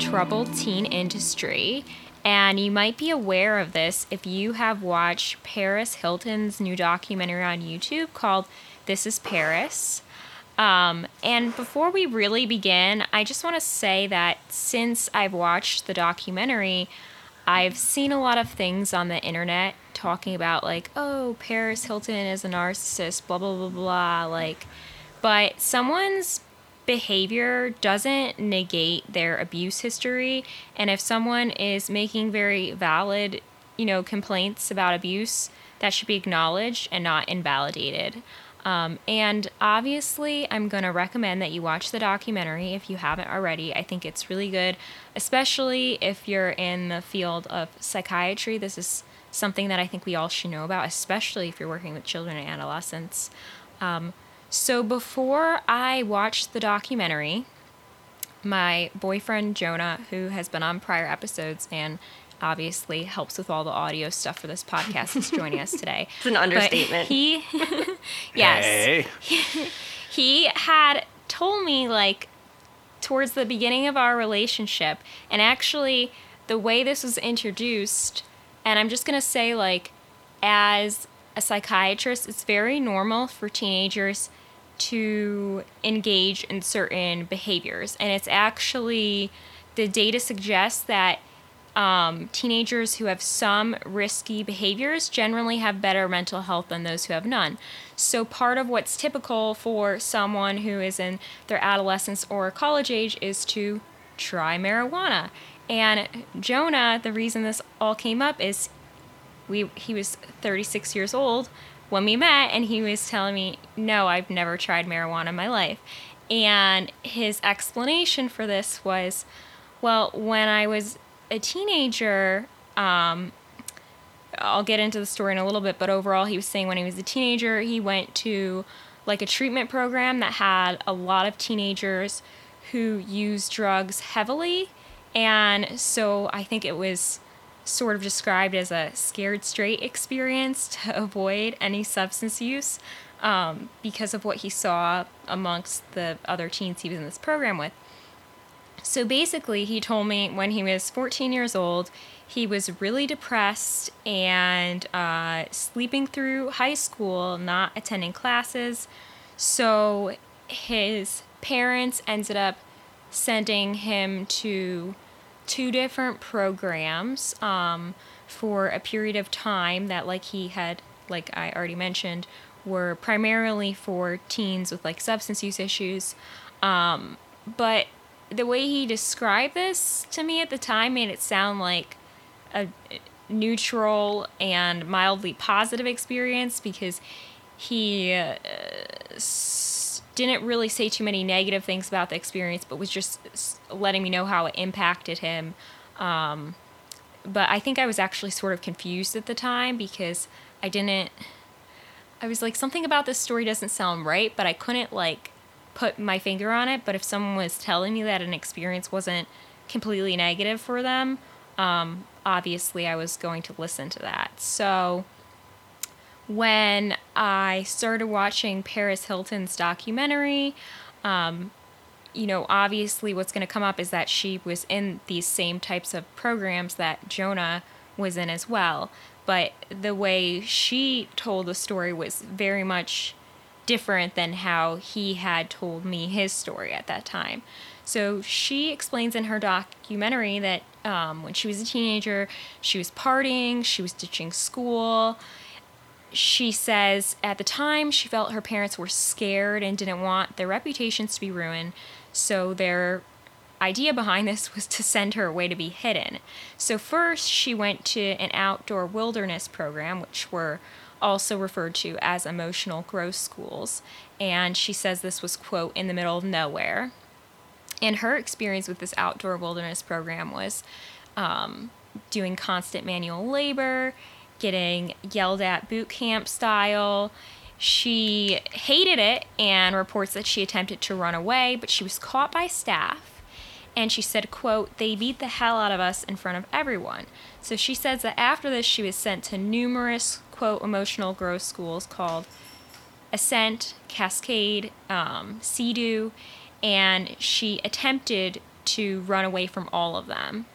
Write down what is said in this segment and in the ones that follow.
troubled teen industry. And you might be aware of this if you have watched Paris Hilton's new documentary on YouTube called This is Paris. Um, and before we really begin, I just want to say that since I've watched the documentary, I've seen a lot of things on the internet talking about, like, oh, Paris Hilton is a narcissist, blah, blah, blah, blah. Like, but someone's behavior doesn't negate their abuse history. And if someone is making very valid, you know, complaints about abuse, that should be acknowledged and not invalidated. Um, and obviously, I'm going to recommend that you watch the documentary if you haven't already. I think it's really good, especially if you're in the field of psychiatry. This is something that I think we all should know about, especially if you're working with children and adolescents. Um, so, before I watched the documentary, my boyfriend Jonah, who has been on prior episodes and obviously helps with all the audio stuff for this podcast is joining us today. It's an understatement. But he, yes, Hey. he had told me like towards the beginning of our relationship, and actually the way this was introduced, and I'm just gonna say like, as a psychiatrist, it's very normal for teenagers to engage in certain behaviors, and it's actually the data suggests that um, teenagers who have some risky behaviors generally have better mental health than those who have none. So, part of what's typical for someone who is in their adolescence or college age is to try marijuana. And Jonah, the reason this all came up is we he was 36 years old when we met and he was telling me, "No, I've never tried marijuana in my life." And his explanation for this was, well, when I was a teenager, um, I'll get into the story in a little bit, but overall, he was saying when he was a teenager, he went to like a treatment program that had a lot of teenagers who used drugs heavily. And so I think it was sort of described as a scared straight experience to avoid any substance use um, because of what he saw amongst the other teens he was in this program with. So basically, he told me when he was 14 years old, he was really depressed and uh, sleeping through high school, not attending classes. So his parents ended up sending him to two different programs um, for a period of time that, like he had, like I already mentioned, were primarily for teens with like substance use issues. Um, but the way he described this to me at the time made it sound like a neutral and mildly positive experience because he uh, didn't really say too many negative things about the experience, but was just letting me know how it impacted him. Um, but I think I was actually sort of confused at the time because I didn't. I was like, something about this story doesn't sound right, but I couldn't like put my finger on it. But if someone was telling me that an experience wasn't completely negative for them, um, obviously I was going to listen to that. So when I started watching Paris Hilton's documentary, um, you know, obviously what's going to come up is that she was in these same types of programs that Jonah was in as well. But the way she told the story was very much different than how he had told me his story at that time. So she explains in her documentary that um, when she was a teenager, she was partying, she was ditching school. She says at the time she felt her parents were scared and didn't want their reputations to be ruined. So their idea behind this was to send her away to be hidden. So first she went to an outdoor wilderness program, which were also referred to as emotional growth schools. And she says this was, quote, in the middle of nowhere. And her experience with this outdoor wilderness program was um, doing constant manual labor, getting yelled at boot camp style. She hated it and reports that she attempted to run away, but she was caught by staff. And she said, quote, they beat the hell out of us in front of everyone. So she says that after this, she was sent to numerous, quote, emotional growth schools called Ascent, Cascade, um, CEDU, and she attempted to run away from all of them.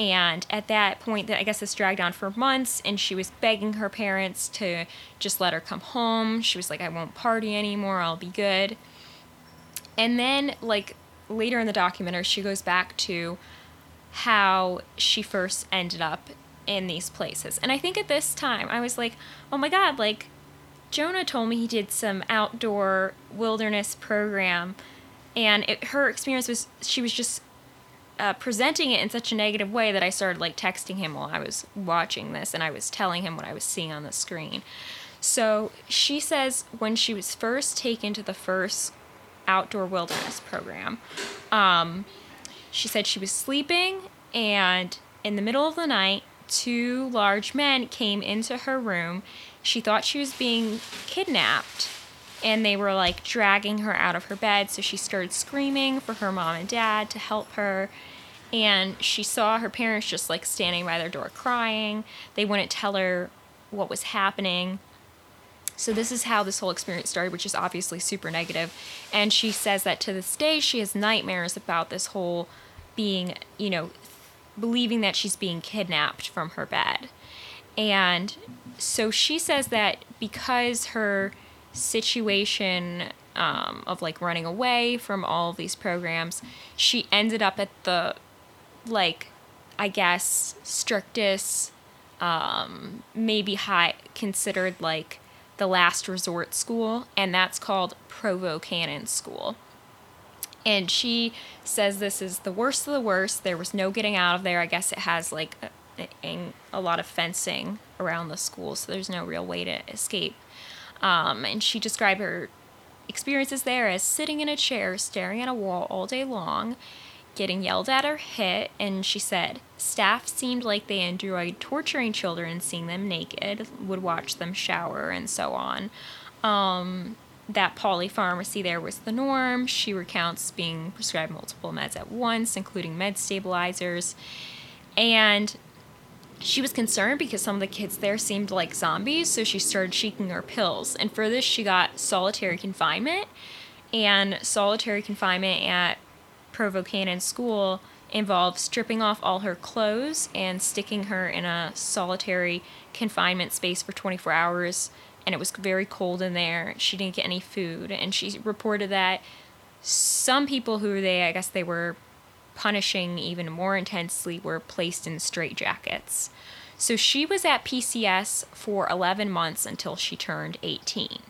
And at that point, that I guess this dragged on for months, and she was begging her parents to just let her come home. She was like, "I won't party anymore. I'll be good." And then, like later in the documentary, she goes back to how she first ended up in these places. And I think at this time, I was like, "Oh my god!" Like Jonah told me he did some outdoor wilderness program, and it, her experience was she was just uh, presenting it in such a negative way that I started like texting him while I was watching this, and I was telling him what I was seeing on the screen. So she says when she was first taken to the first outdoor wilderness program, um, she said she was sleeping, and in the middle of the night, two large men came into her room. She thought she was being kidnapped and they were like dragging her out of her bed. So she started screaming for her mom and dad to help her. And she saw her parents just like standing by their door crying. They wouldn't tell her what was happening. So this is how this whole experience started, which is obviously super negative. And she says that to this day she has nightmares about this whole being, you know, believing that she's being kidnapped from her bed. And so she says that because her situation um, of like running away from all of these programs, she ended up at the like, I guess, strictest, um, maybe high considered like the last resort school, and that's called Provo Canyon School. And she says this is the worst of the worst. There was no getting out of there. I guess it has like a, a, a lot of fencing around the school, so there's no real way to escape. Um, and she described her experiences there as sitting in a chair, staring at a wall all day long, getting yelled at or hit. And she said, staff seemed like they enjoyed torturing children, seeing them naked, would watch them shower, and so on. Um, that polypharmacy there was the norm. She recounts being prescribed multiple meds at once, including med stabilizers. And she was concerned because some of the kids there seemed like zombies, so she started shaking her pills. And for this, she got solitary confinement. And solitary confinement at Provo Canyon School involved stripping off all her clothes and sticking her in a solitary confinement space for 24 hours and it was very cold in there. She didn't get any food, and she reported that some people who there, I guess they were punishing even more intensely, were placed in straitjackets. So she was at PCS for 11 months until she turned 18.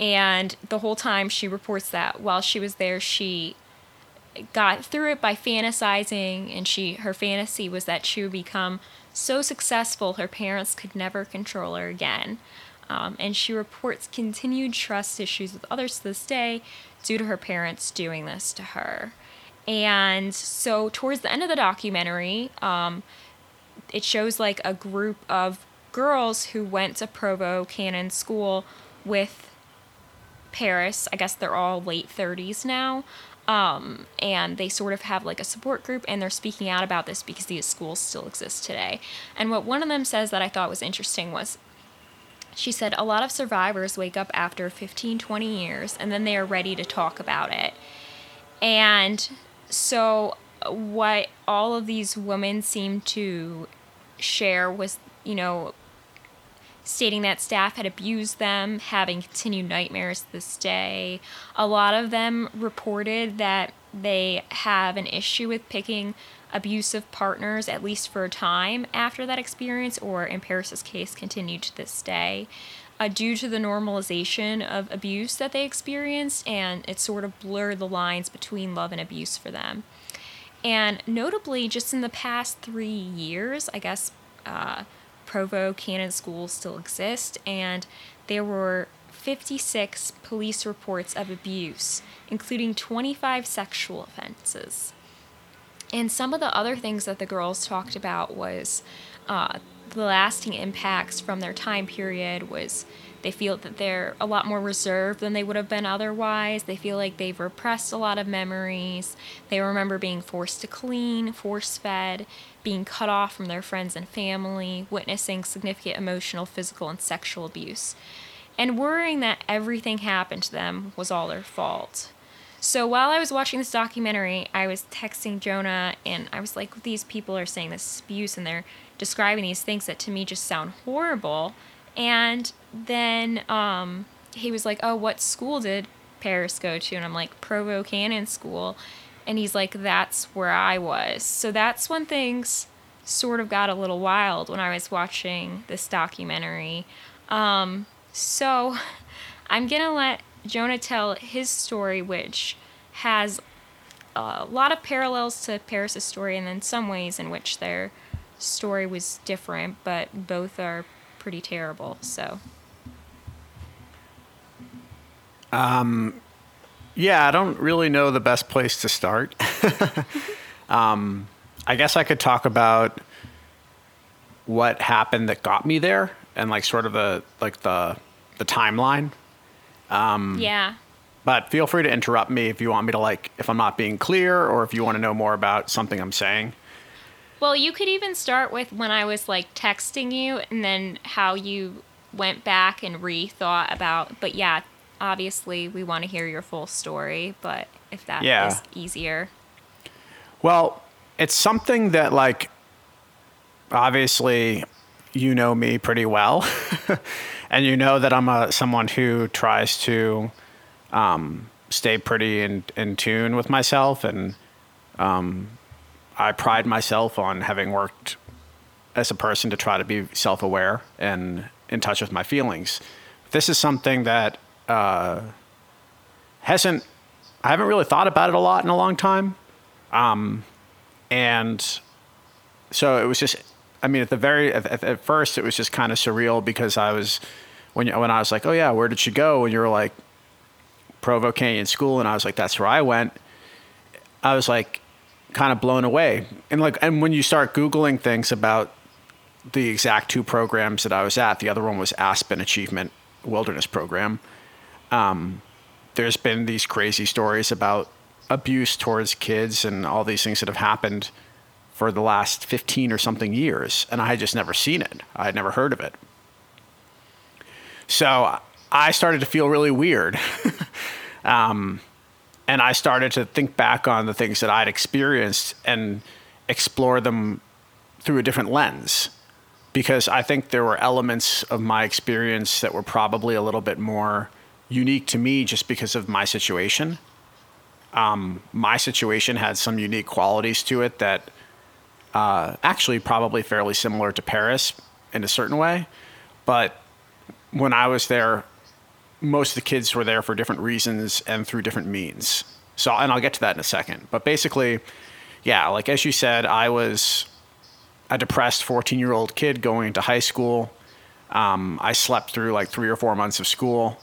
And the whole time she reports that while she was there, she got through it by fantasizing and she her fantasy was that she would become so successful her parents could never control her again. Um, and she reports continued trust issues with others to this day due to her parents doing this to her. And so, towards the end of the documentary, um, it shows like a group of girls who went to Provo Canyon School with Paris. I guess they're all late 30s now. Um, and they sort of have like a support group and they're speaking out about this because these schools still exist today. And what one of them says that I thought was interesting was she said a lot of survivors wake up after 15, 20 years and then they are ready to talk about it. And so what all of these women seem to share was, you know, stating that staff had abused them, having continued nightmares to this day. A lot of them reported that they have an issue with picking abusive partners, at least for a time after that experience, or in Paris's case, continued to this day. Uh, due to the normalization of abuse that they experienced, and it sort of blurred the lines between love and abuse for them. And notably, just in the past three years, I guess uh, Provo Canyon schools still exist, and there were 56 police reports of abuse, including 25 sexual offenses. And some of the other things that the girls talked about was uh, the lasting impacts from their time period was they feel that they're a lot more reserved than they would have been otherwise. They feel like they've repressed a lot of memories. They remember being forced to clean, force fed, being cut off from their friends and family, witnessing significant emotional, physical, and sexual abuse, and worrying that everything happened to them was all their fault. So while I was watching this documentary, I was texting Jonah and I was like, these people are saying this abuse and they're describing these things that to me just sound horrible. And then um, he was like, oh, what school did Paris go to? And I'm like, Provo Canyon School. And he's like, that's where I was. So that's when things sort of got a little wild when I was watching this documentary. Um, so I'm to let Jonah tell his story, which has a lot of parallels to Paris's story, and then some ways in which their story was different, but both are pretty terrible. So. Um, yeah, I don't really know the best place to start. um, I guess I could talk about what happened that got me there and like sort of the like the the timeline. Um, yeah. But feel free to interrupt me if you want me to like if I'm not being clear or if you want to know more about something I'm saying. Well, you could even start with when I was like texting you and then how you went back and rethought about but yeah, obviously we want to hear your full story, but if that yeah. is easier. Well, it's something that like obviously you know me pretty well, and you know that I'm a someone who tries to um, stay pretty in in tune with myself, and um, I pride myself on having worked as a person to try to be self aware and in touch with my feelings. This is something that uh, hasn't I haven't really thought about it a lot in a long time, um, and so it was just I mean, at the very at, at first, it was just kind of surreal because I was when when I was like, "Oh yeah, where did she go?" and you were like, "Provo Canyon School," and I was like, "That's where I went." I was like, kind of blown away, and like, and when you start googling things about the exact two programs that I was at, the other one was Aspen Achievement Wilderness Program. Um, there's been these crazy stories about abuse towards kids and all these things that have happened for the last 15 or something years, and I had just never seen it. I had never heard of it. So I started to feel really weird. um, and I started to think back on the things that I'd experienced and explore them through a different lens. Because I think there were elements of my experience that were probably a little bit more unique to me just because of my situation. Um, my situation had some unique qualities to it that uh, actually probably fairly similar to Paris in a certain way. But when I was there, most of the kids were there for different reasons and through different means. So, and I'll get to that in a second. But basically, yeah, like as you said, I was a depressed 14 year old kid going into high school. Um, I slept through like three or four months of school.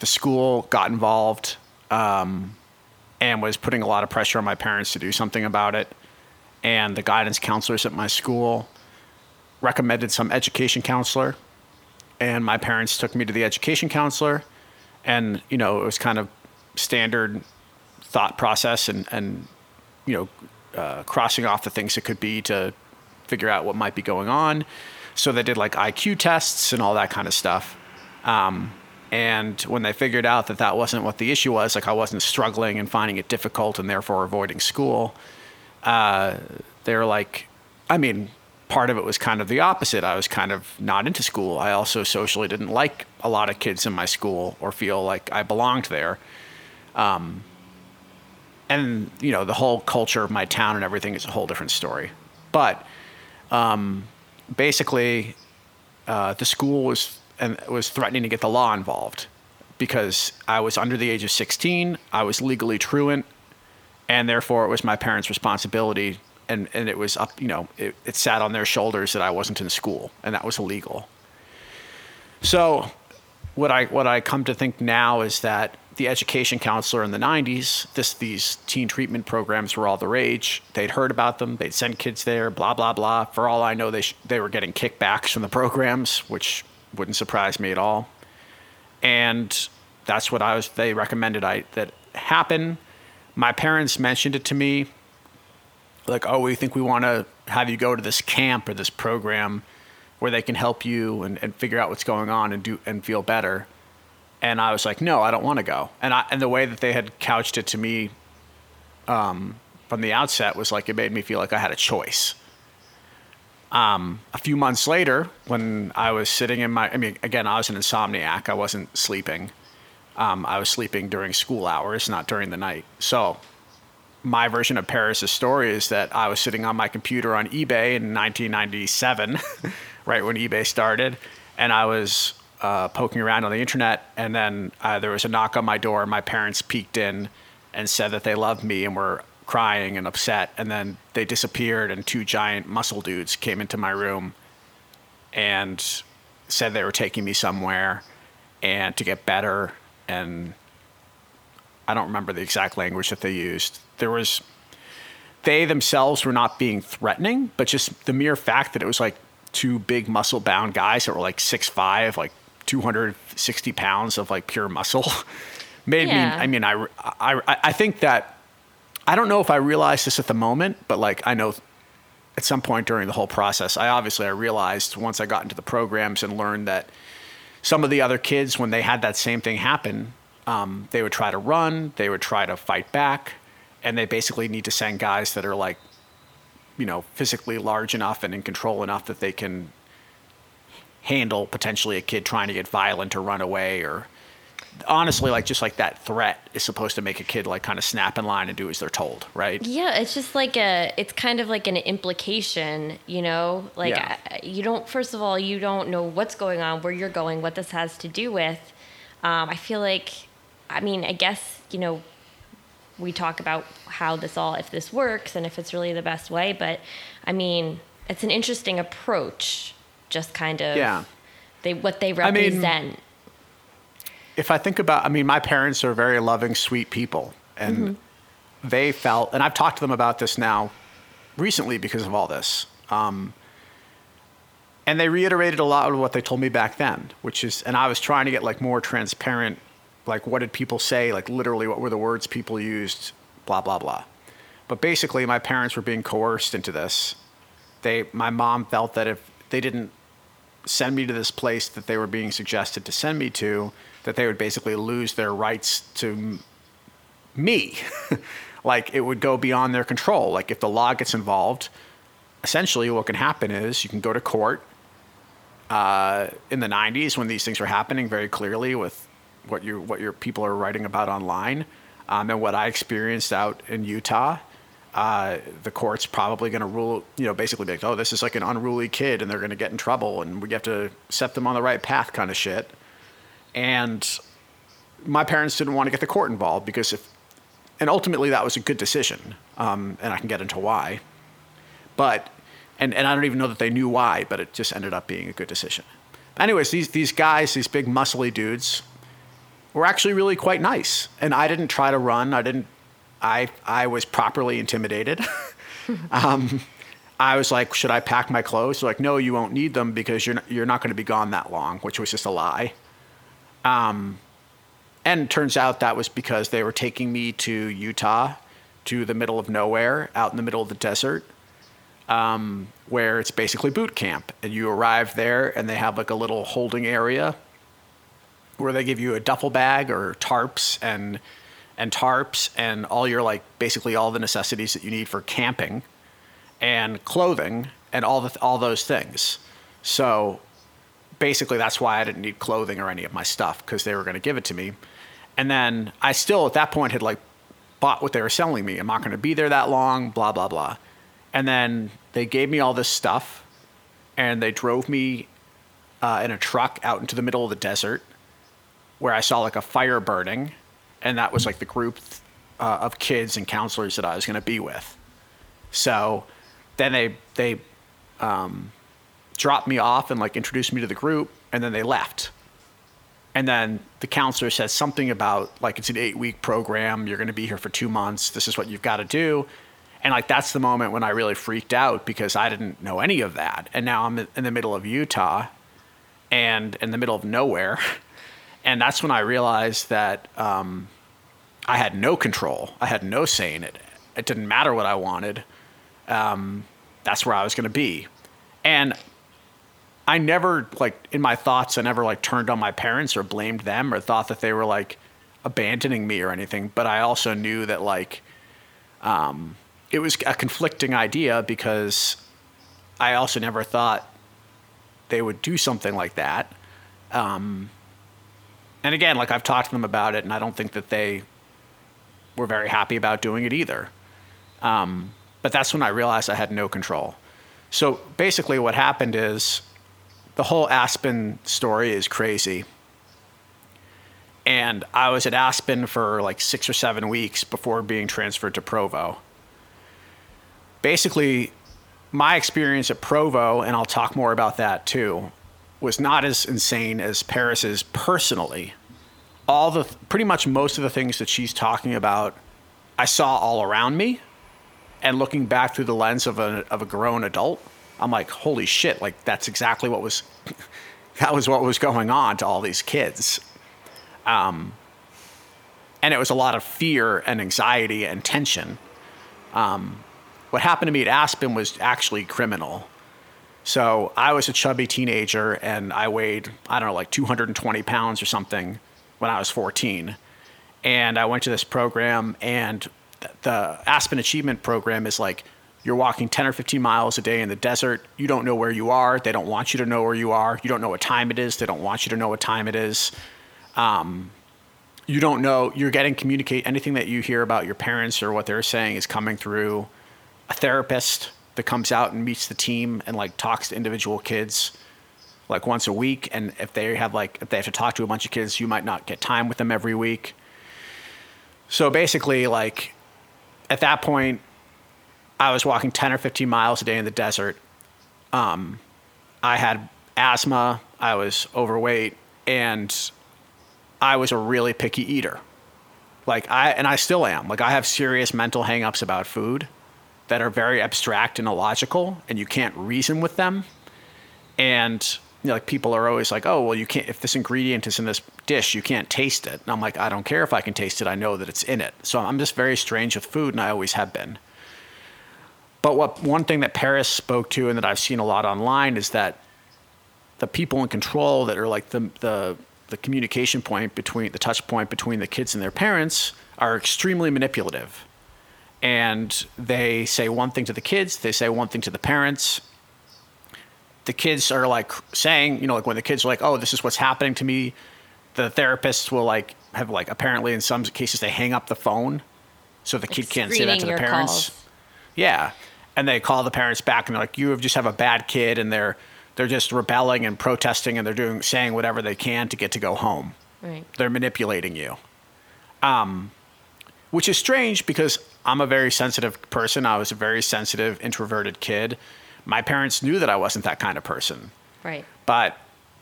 The school got involved um, and was putting a lot of pressure on my parents to do something about it and the guidance counselors at my school recommended some education counselor and my parents took me to the education counselor. And you know it was kind of standard thought process and and you know uh, crossing off the things it could be to figure out what might be going on. So they did like iq tests and all that kind of stuff. Um, and when they figured out that that wasn't what the issue was like i wasn't struggling and finding it difficult and therefore avoiding school uh, they're like, I mean, part of it was kind of the opposite. I was kind of not into school. I also socially didn't like a lot of kids in my school or feel like I belonged there. Um, and you know the whole culture of my town and everything is a whole different story. But um, basically, uh, the school was and was threatening to get the law involved because I was under the age of 16. I was legally truant and therefore it was my parents' responsibility and, and it was up you know it, it sat on their shoulders that i wasn't in school and that was illegal. So what i what i come to think now is that the education counselor in the 90s this these teen treatment programs were all the rage. They'd heard about them. They'd send kids there blah blah blah. For all i know they sh- they were getting kickbacks from the programs which wouldn't surprise me at all. And that's what i was they recommended i that happen. My parents mentioned it to me like oh we think we want to have you go to this camp or this program where they can help you and, and figure out what's going on and do and feel better And I was like, no, I don't want to go. And I, and the way that they had couched it to me um, from the outset was like it made me feel like I had a choice. Um, a few months later, when I was sitting in my, I mean, again, I was an insomniac. I wasn't sleeping. Um, I was sleeping during school hours, not during the night. So, my version of Paris's story is that I was sitting on my computer on eBay in 1997, right when eBay started, and I was uh, poking around on the internet, and then uh, there was a knock on my door. My parents peeked in and said that they loved me and were crying and upset, and then they disappeared, and two giant muscle dudes came into my room and said they were taking me somewhere and to get better and I don't remember the exact language that they used. There was they themselves were not being threatening, but just the mere fact that it was like two big muscle bound guys that were like six five, like 260 pounds of like pure muscle made Yeah. me, I mean, I, I, I think that, I don't know if I realized this at the moment, but like I know at some point during the whole process, I obviously I realized once I got into the programs and learned that some of the other kids, when they had that same thing happen, um, they would try to run, they would try to fight back, and they basically need to send guys that are like, you know, physically large enough and in control enough that they can handle potentially a kid trying to get violent or run away or honestly like just like that threat is supposed to make a kid like kind of snap in line and do as they're told right Yeah, it's just like a, it's kind of like an implication, you know? Like, Yeah. You don't, first of all, you don't know what's going on, where you're going, what this has to do with. Um, I feel like, I mean, I guess, you know, we talk about how this all, if this works and if it's really the best way, but I mean, it's an interesting approach, just kind of yeah they what they I mean- represent. if I think about, I mean, my parents are very loving, sweet people, and they felt, and I've talked to them about this now recently because of all this. Um, and they reiterated a lot of what they told me back then, which is, and I was trying to get like more transparent, like what did people say, like literally what were the words people used, blah blah blah. But basically, my parents were being coerced into this. They, my mom felt that if they didn't send me to this place that they were being suggested to send me to, that they would basically lose their rights to me. like it would go beyond their control. Like if the law gets involved, essentially what can happen is you can go to court. Uh, in the 90s, when these things were happening very clearly with what you what your people are writing about online, um, and what I experienced out in Utah, uh, the court's probably going to rule, you know, basically like, oh, this is like an unruly kid and they're going to get in trouble and we have to set them on the right path kind of shit. And my parents didn't want to get the court involved because if, and ultimately that was a good decision. Um, and I can get into why. But, and, and I don't even know that they knew why, but it just ended up being a good decision. Anyways, these, these guys, these big muscly dudes, were actually really quite nice. And I didn't try to run. I didn't I I was properly intimidated. um, I was like, should I pack my clothes? They're like, no, you won't need them because you're not, you're not going to be gone that long, which was just a lie. Um, and turns out that was because they were taking me to Utah, to the middle of nowhere, out in the middle of the desert, um, where it's basically boot camp. And you arrive there, and they have like a little holding area where they give you a duffel bag or tarps and and tarps and all your like basically all the necessities that you need for camping and clothing and all the all those things. So basically that's why I didn't need clothing or any of my stuff because they were going to give it to me. And then I still at that point had like bought what they were selling me. I'm not going to be there that long, blah blah blah. And then they gave me all this stuff and they drove me uh, in a truck out into the middle of the desert where I saw like a fire burning, and that was like the group uh, of kids and counselors that I was going to be with. So then they they um, dropped me off and like introduced me to the group, and then they left. And then the counselor said something about like it's an eight week program. You're going to be here for two months. This is what you've got to do. And like that's the moment when I really freaked out because I didn't know any of that. And now I'm in the middle of Utah and in the middle of nowhere. And that's when I realized that um, I had no control. I had no say in it. It didn't matter what I wanted. Um, that's where I was going to be. And I never like in my thoughts I never like turned on my parents or blamed them or thought that they were like abandoning me or anything, but I also knew that like um it was a conflicting idea because I also never thought they would do something like that. Um, and again, like I've talked to them about it, and I don't think that they were very happy about doing it either. Um, but that's when I realized I had no control. So basically, what happened is the whole Aspen story is crazy. And I was at Aspen for like six or seven weeks before being transferred to Provo. Basically, my experience at Provo, and I'll talk more about that too, was not as insane as Paris's personally. All the pretty much most of the things that she's talking about, I saw all around me, and looking back through the lens of a of a grown adult, I'm like, holy shit! Like that's exactly what was that was what was going on to all these kids. Um, and it was a lot of fear and anxiety and tension. Um, what happened to me at Aspen was actually criminal. So I was a chubby teenager and I weighed, I don't know, like 220 pounds or something when I was 14. And I went to this program, and the Aspen Achievement Program is like you're walking 10 or 15 miles a day in the desert. You don't know where you are. They don't want you to know where you are. You don't know what time it is. They don't want you to know what time it is. Um, you don't know. You're getting communicate anything that you hear about your parents or what they're saying is coming through a therapist that comes out and meets the team and like talks to individual kids like once a week. And if they have like if they have to talk to a bunch of kids you might not get time with them every week. So basically like at that point i was walking 10 or 15 miles a day in the desert. Um, i had asthma. I was overweight. And i was a really picky eater. Like i and i still am. Like i have serious mental hangups about food that are very abstract and illogical and you can't reason with them. And you know, like people are always like oh well you can't if this ingredient is in this dish you can't taste it. And i'm like i don't care if i can taste it. I know that it's in it. So i'm just very strange with food and i always have been. But what one thing that paris spoke to and that i've seen a lot online is that the people in control that are like the the the communication point between the touch point between the kids and their parents are extremely manipulative and they say one thing to the kids, they say one thing to the parents. The kids are like saying, you know, like when the kids are like, "Oh, this is what's happening to me," the therapists will like have like apparently in some cases they hang up the phone, so the kid can't say that to the parents. calls. Yeah, and they call the parents back and they're like, "You have just have a bad kid," and they're they're just rebelling and protesting and they're doing saying whatever they can to get to go home. Right. They're manipulating you. Um, which is strange because I'm a very sensitive person. I was a very sensitive, introverted kid. My parents knew that I wasn't that kind of person. Right. But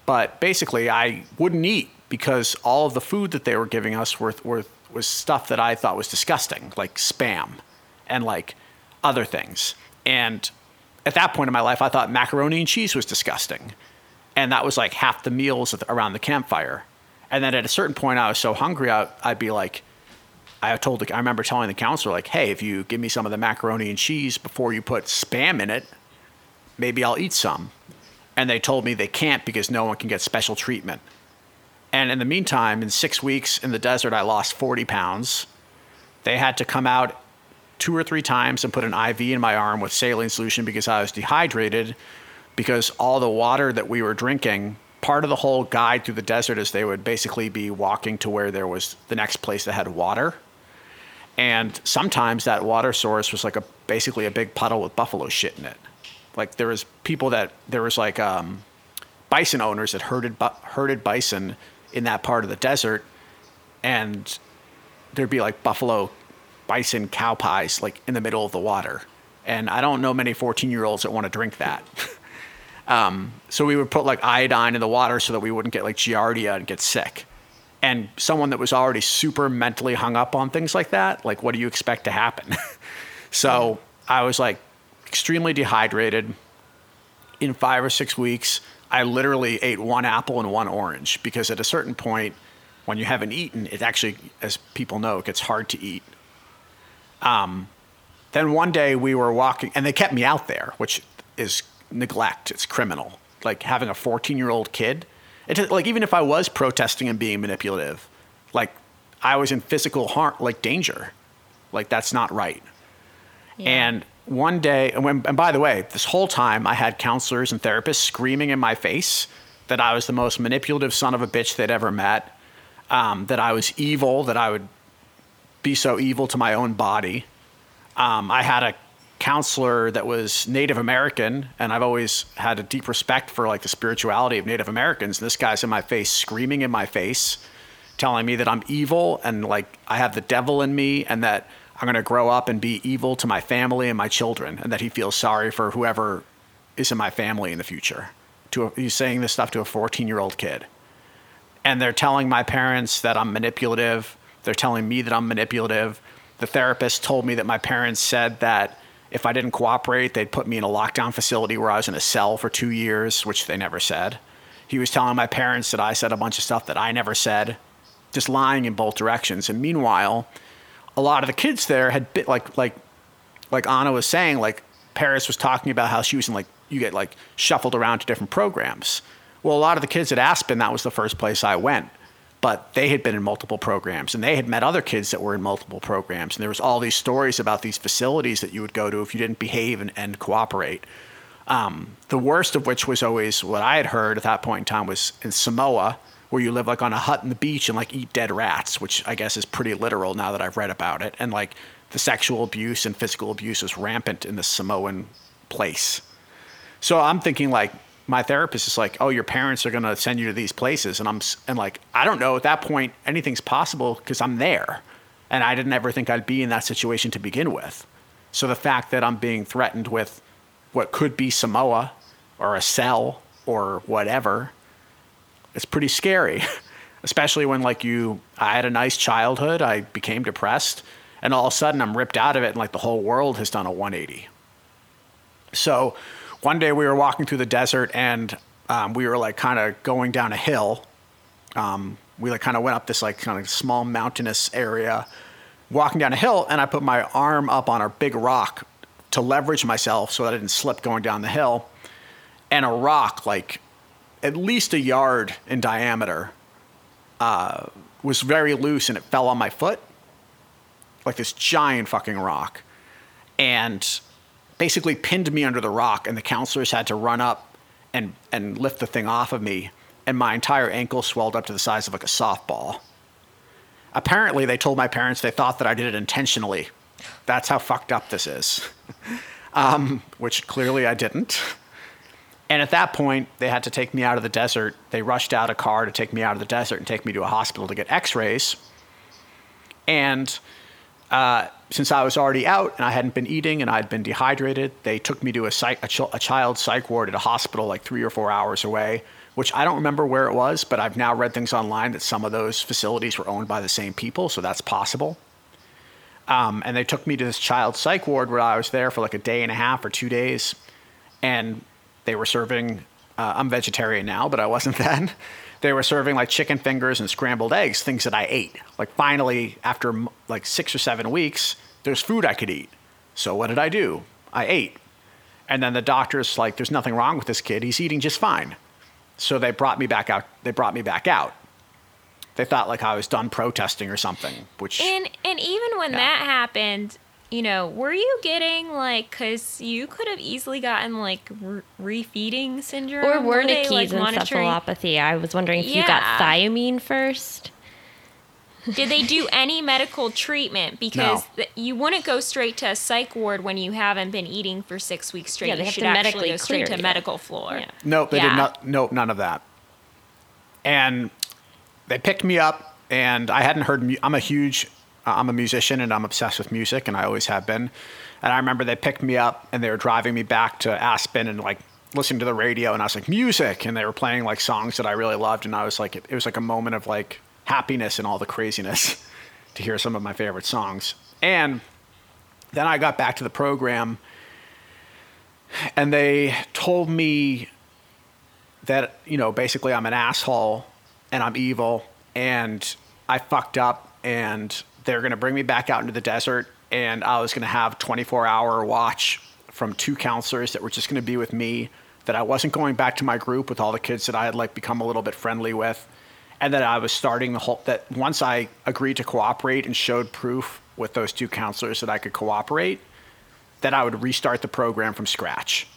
but basically I wouldn't eat because all of the food that they were giving us were, were was stuff that I thought was disgusting, like spam and like other things. And at that point in my life I thought macaroni and cheese was disgusting. And that was like half the meals around the campfire. And then at a certain point I was so hungry I, I'd be like I told the, I remember telling the counselor like, "Hey, if you give me some of the macaroni and cheese before you put spam in it, maybe I'll eat some." And they told me they can't because no one can get special treatment. And in the meantime, in six weeks in the desert, I lost 40 pounds. They had to come out two or three times and put an IV in my arm with saline solution because I was dehydrated. Because all the water that we were drinking, part of the whole guide through the desert is they would basically be walking to where there was the next place that had water. And sometimes that water source was like a basically a big puddle with buffalo shit in it. Like there was people that there was like um, bison owners that herded herded bison in that part of the desert, and there'd be like buffalo, bison cow pies like in the middle of the water. And I don't know many 14 year olds that want to drink that. um, so we would put like iodine in the water so that we wouldn't get like giardia and get sick. And someone that was already super mentally hung up on things like that, like what do you expect to happen? so I was like extremely dehydrated. In five or six weeks, I literally ate one apple and one orange because at a certain point, when you haven't eaten, it actually, as people know, it gets hard to eat. Um, then one day we were walking, and they kept me out there, which is neglect. It's criminal. like having a 14 year old kid. It, like even if I was protesting and being manipulative, like I was in physical harm, like danger. Like that's not right. Yeah. And one day, and, when, and by the way, this whole time I had counselors and therapists screaming in my face that I was the most manipulative son of a bitch they'd ever met, um, that I was evil, that I would be so evil to my own body. Um, I had a counselor that was Native American, and I've always had a deep respect for like the spirituality of Native Americans. And this guy's in my face, screaming in my face, telling me that I'm evil and like I have the devil in me, and that I'm going to grow up and be evil to my family and my children, and that he feels sorry for whoever is in my family in the future. To a, he's saying this stuff to a 14 year old kid, and they're telling my parents that I'm manipulative. They're telling me that I'm manipulative. The therapist told me that my parents said that if I didn't cooperate, they'd put me in a lockdown facility where I was in a cell for two years, which they never said. He was telling my parents that I said a bunch of stuff that I never said, just lying in both directions. And meanwhile, a lot of the kids there had been like like like Anna was saying, like Paris was talking about how she was in like you get like shuffled around to different programs. Well, a lot of the kids at Aspen, that was the first place I went. But they had been in multiple programs and they had met other kids that were in multiple programs. And there was all these stories about these facilities that you would go to if you didn't behave and, and cooperate. Um, the worst of which was always what I had heard at that point in time was in Samoa, where you live like on a hut in the beach and like eat dead rats, which I guess is pretty literal now that I've read about it. And like the sexual abuse and physical abuse is rampant in the Samoan place. So I'm thinking like my therapist is like, "Oh, your parents are going to send you to these places." And I'm and like, I don't know at that point anything's possible because I'm there. And I didn't ever think I'd be in that situation to begin with. So the fact that I'm being threatened with what could be Samoa or a cell or whatever it's pretty scary, especially when like you, I had a nice childhood, I became depressed, and all of a sudden I'm ripped out of it, and like the whole world has done a 180. So one day we were walking through the desert, and um, we were like kind of going down a hill. Um, we like kind of went up this like kind of small mountainous area, walking down a hill, and I put my arm up on a big rock to leverage myself so that I didn't slip going down the hill. And a rock like at least a yard in diameter, uh, was very loose and it fell on my foot, like this giant fucking rock, and basically pinned me under the rock. And the counselors had to run up and and lift the thing off of me, and my entire ankle swelled up to the size of like a softball. Apparently, they told my parents they thought that I did it intentionally. That's how fucked up this is. um, which clearly I didn't. And at that point, they had to take me out of the desert. They rushed out a car to take me out of the desert and take me to a hospital to get x rays. And uh, since I was already out and I hadn't been eating and I'd been dehydrated, they took me to a, psych, a, ch- a child psych ward at a hospital like three or four hours away, which I don't remember where it was, but I've now read things online that some of those facilities were owned by the same people, so that's possible. Um, and they took me to this child psych ward where I was there for like a day and a half or two days. And they were serving, uh, I'm vegetarian now, but I wasn't then. They were serving like chicken fingers and scrambled eggs, things that I ate. Like finally, after like six or seven weeks, there's food I could eat. So what did I do? I ate. And then the doctor's like, there's nothing wrong with this kid. He's eating just fine. So they brought me back out. They brought me back out. They thought like I was done protesting or something, which. And and even when Yeah. that happened, you know, were you getting like, because you could have easily gotten like re- refeeding syndrome Or Were they, Wernicke's like, monitoring- encephalopathy. I was wondering if you got thiamine first. Did they do any medical treatment? Because No. th- you wouldn't go straight to a psych ward when you haven't been eating for six weeks straight. Yeah, they you have should to actually medically go straight to you. medical floor. Yeah. Nope, they Yeah. did not. Nope, none of that. And they picked me up, and I hadn't heard. Mu- I'm a huge. I'm a musician, and I'm obsessed with music, and I always have been. And I remember they picked me up, and they were driving me back to Aspen, and like listening to the radio, and I was like music, and they were playing like songs that I really loved, and I was like, it was like a moment of like happiness and all the craziness to hear some of my favorite songs. And then I got back to the program, and they told me that you know basically I'm an asshole and I'm evil and I fucked up and they're going to bring me back out into the desert and I was going to have 24 hour watch from two counselors that were just going to be with me that I wasn't going back to my group with all the kids that I had like become a little bit friendly with, and that I was starting the whole that once I agreed to cooperate and showed proof with those two counselors that I could cooperate, that I would restart the program from scratch.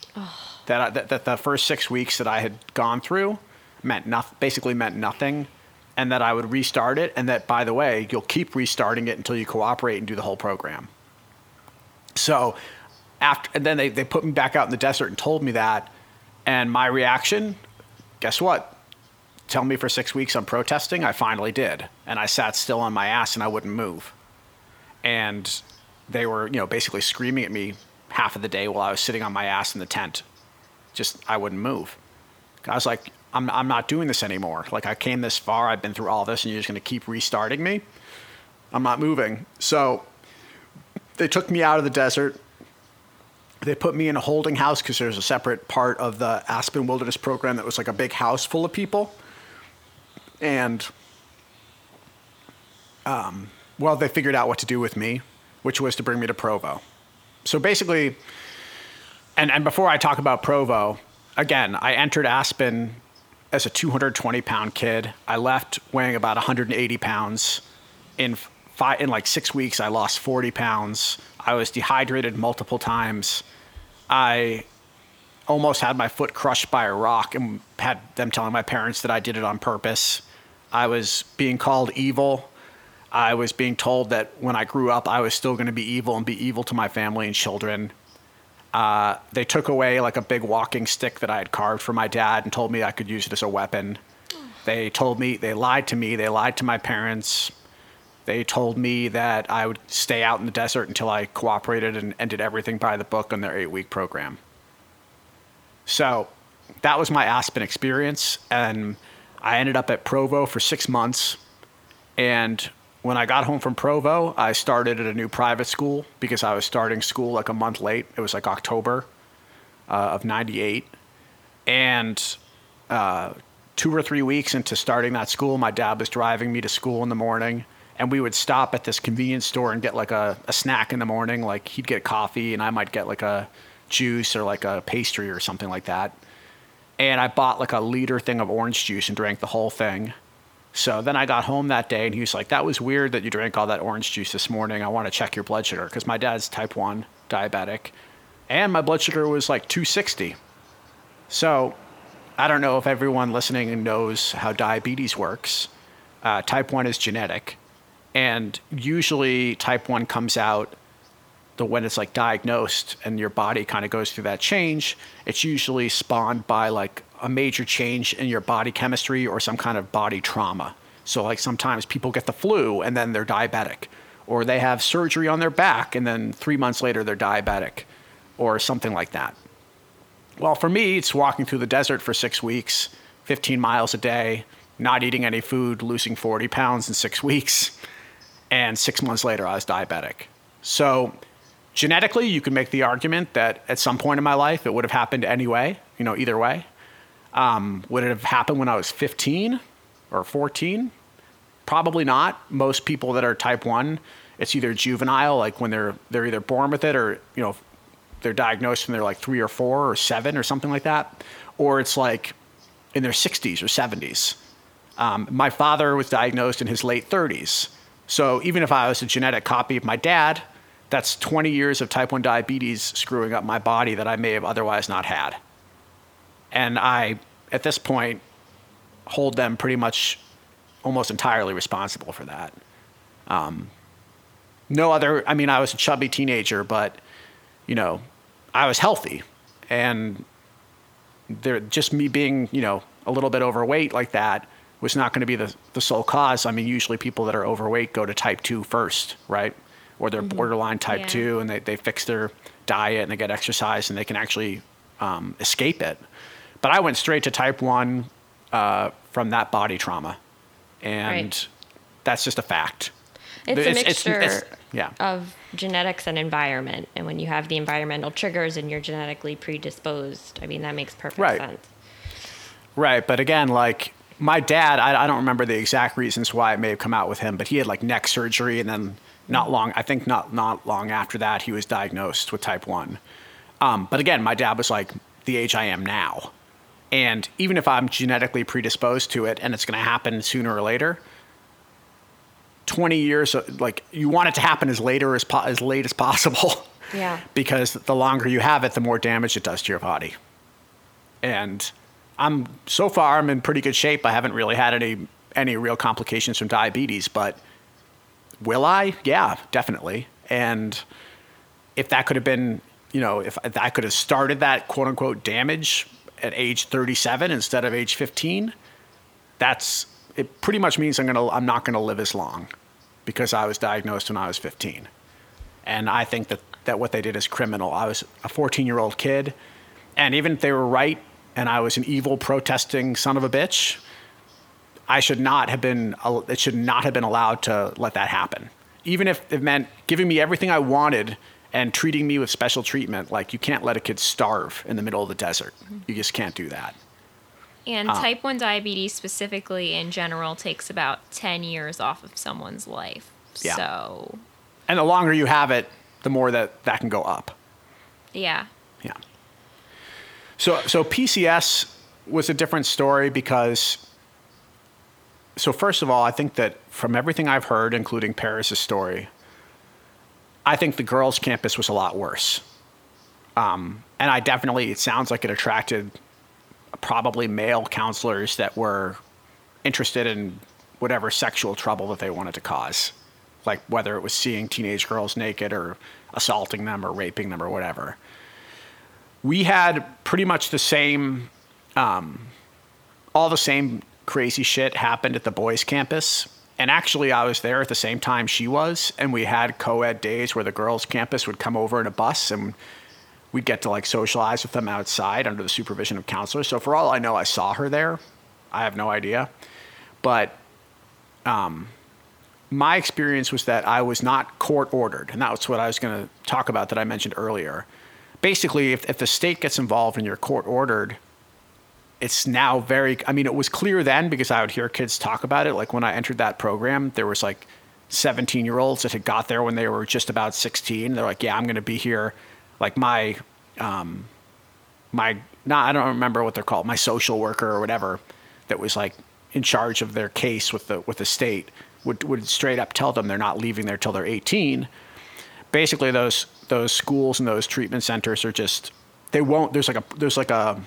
That, I, that that the first six weeks that I had gone through meant nothing, basically meant nothing, and that I would restart it, and that by the way, you'll keep restarting it until you cooperate and do the whole program. So, after and then they they put me back out in the desert and told me that, and my reaction, guess what? Tell me for six weeks I'm protesting. I finally did, and I sat still on my ass and I wouldn't move, and they were you know basically screaming at me half of the day while I was sitting on my ass in the tent. Just I wouldn't move. I was like, I'm, I'm not doing this anymore. Like, I came this far, I've been through all this, and you're just going to keep restarting me? I'm not moving. So they took me out of the desert. They put me in a holding house because there's a separate part of the Aspen Wilderness Program that was like a big house full of people. And, um, well, they figured out what to do with me, which was to bring me to Provo. So basically, and, and before I talk about Provo, again, I entered Aspen as a 220 pound kid. I left weighing about 180 pounds. In five, in like six weeks, I lost 40 pounds. I was dehydrated multiple times. I almost had my foot crushed by a rock and had them telling my parents that I did it on purpose. I was being called evil. I was being told that when I grew up, I was still going to be evil and be evil to my family and children. Uh, they took away like a big walking stick that I had carved for my dad and told me I could use it as a weapon. They told me, they lied to me, they lied to my parents. They told me that I would stay out in the desert until I cooperated and, did everything by the book on their eight week program. So that was my Aspen experience. And I ended up at Provo for six months. And when I got home from Provo, I started at a new private school because I was starting school like a month late. It was like October uh, of 98. And uh, two or three weeks into starting that school, my dad was driving me to school in the morning. And we would stop at this convenience store and get like a, a snack in the morning. Like he'd get coffee and I might get like a juice or like a pastry or something like that. And I bought like a liter thing of orange juice and drank the whole thing so then I got home that day and he was like, That was weird that you drank all that orange juice this morning. I want to check your blood sugar because my dad's type 1 diabetic and my blood sugar was like 260. So I don't know if everyone listening knows how diabetes works. Uh, type 1 is genetic. And usually type 1 comes out the when it's like diagnosed and your body kind of goes through that change, it's usually spawned by like a major change in your body chemistry or some kind of body trauma. So, like sometimes people get the flu and then they're diabetic, or they have surgery on their back and then three months later they're diabetic, or something like that. Well, for me, it's walking through the desert for six weeks, 15 miles a day, not eating any food, losing 40 pounds in six weeks, and six months later I was diabetic. So, genetically, you could make the argument that at some point in my life it would have happened anyway, you know, either way. Um, would it have happened when I was 15 or 14? Probably not. Most people that are type 1, it's either juvenile, like when they're they're either born with it or, you know, they're diagnosed when they're like 3 or 4 or 7 or something like that, or it's like in their 60s or 70s. Um, my father was diagnosed in his late 30s. So even if I was a genetic copy of my dad, that's 20 years of type 1 diabetes screwing up my body that I may have otherwise not had and I, at this point, hold them pretty much almost entirely responsible for that. Um, no other, I mean, I was a chubby teenager, but, you know, I was healthy. And there, just me being, you know, a little bit overweight like that was not going to be the, the sole cause. I mean, usually people that are overweight go to type 2 first, right? Or they're mm-hmm. borderline type yeah. 2 and they, they fix their diet and they get exercise and they can actually um, escape it. But I went straight to type one uh, from that body trauma, and right. that's just a fact. It's, it's a mixture it's, it's, yeah. of genetics and environment, and when you have the environmental triggers and you're genetically predisposed, I mean that makes perfect right. sense. Right, but again, like my dad, I, I, don't remember the exact reasons why it may have come out with him, but he had like neck surgery, and then not long, I think not not long after that, he was diagnosed with type one. Um, but again, my dad was like the age I am now. And even if I'm genetically predisposed to it and it's going to happen sooner or later, 20 years uh, like you want it to happen as later as po- as late as possible. Yeah. because the longer you have it, the more damage it does to your body. And I'm so far I'm in pretty good shape. I haven't really had any any real complications from diabetes, but will I? Yeah, definitely. And if that could have been, you know, if I could have started that quote unquote damage at age 37 instead of age 15, that's it pretty much means I'm to I'm not to live as long because I was diagnosed when I was 15. And I think that that what they did is criminal. I was a 14-year-old kid, and even if they were right and I was an evil protesting son of a bitch, I should not have been it should not have been allowed to let that happen. Even if it meant giving me everything I wanted and treating me with special treatment, like you can't let a kid starve in the middle of the desert. Mm-hmm. You just can't do that. And um, type 1 diabetes, specifically in general, takes about 10 years off of someone's life. Yeah. So, And the longer you have it, the more that that can go up. yeah. Yeah. So so PCS was a different story because so first of all, I think that from everything I've heard, including Paris's story, I think the girls' campus was a lot worse. Um, and I definitely, it sounds like it attracted probably male counselors that were interested in whatever sexual trouble that they wanted to cause. Like whether it was seeing teenage girls naked or assaulting them or raping them or whatever. We had pretty much the same, um, all the same crazy shit happened at the boys' campus. And actually, I was there at the same time she was, and we had co ed days where the girls' campus would come over in a bus and we'd get to like socialize with them outside under the supervision of counselors. So, for all I know, I saw her there. I have no idea. But um, my experience was that I was not court ordered, and that's what I was going to talk about that I mentioned earlier. Basically, if, if the state gets involved and you're court ordered, it's now very i mean it was clear then because i would hear kids talk about it. Like when i entered that program there was like 17 year olds that had got there when they were just about 16 they're like yeah i'm going to be here. Like my um my not i don't remember what they're called my social worker or whatever that was like in charge of their case with the with the state would would straight up tell them they're not leaving there till they're 18 basically those those schools and those treatment centers are just they won't there's like a there's like a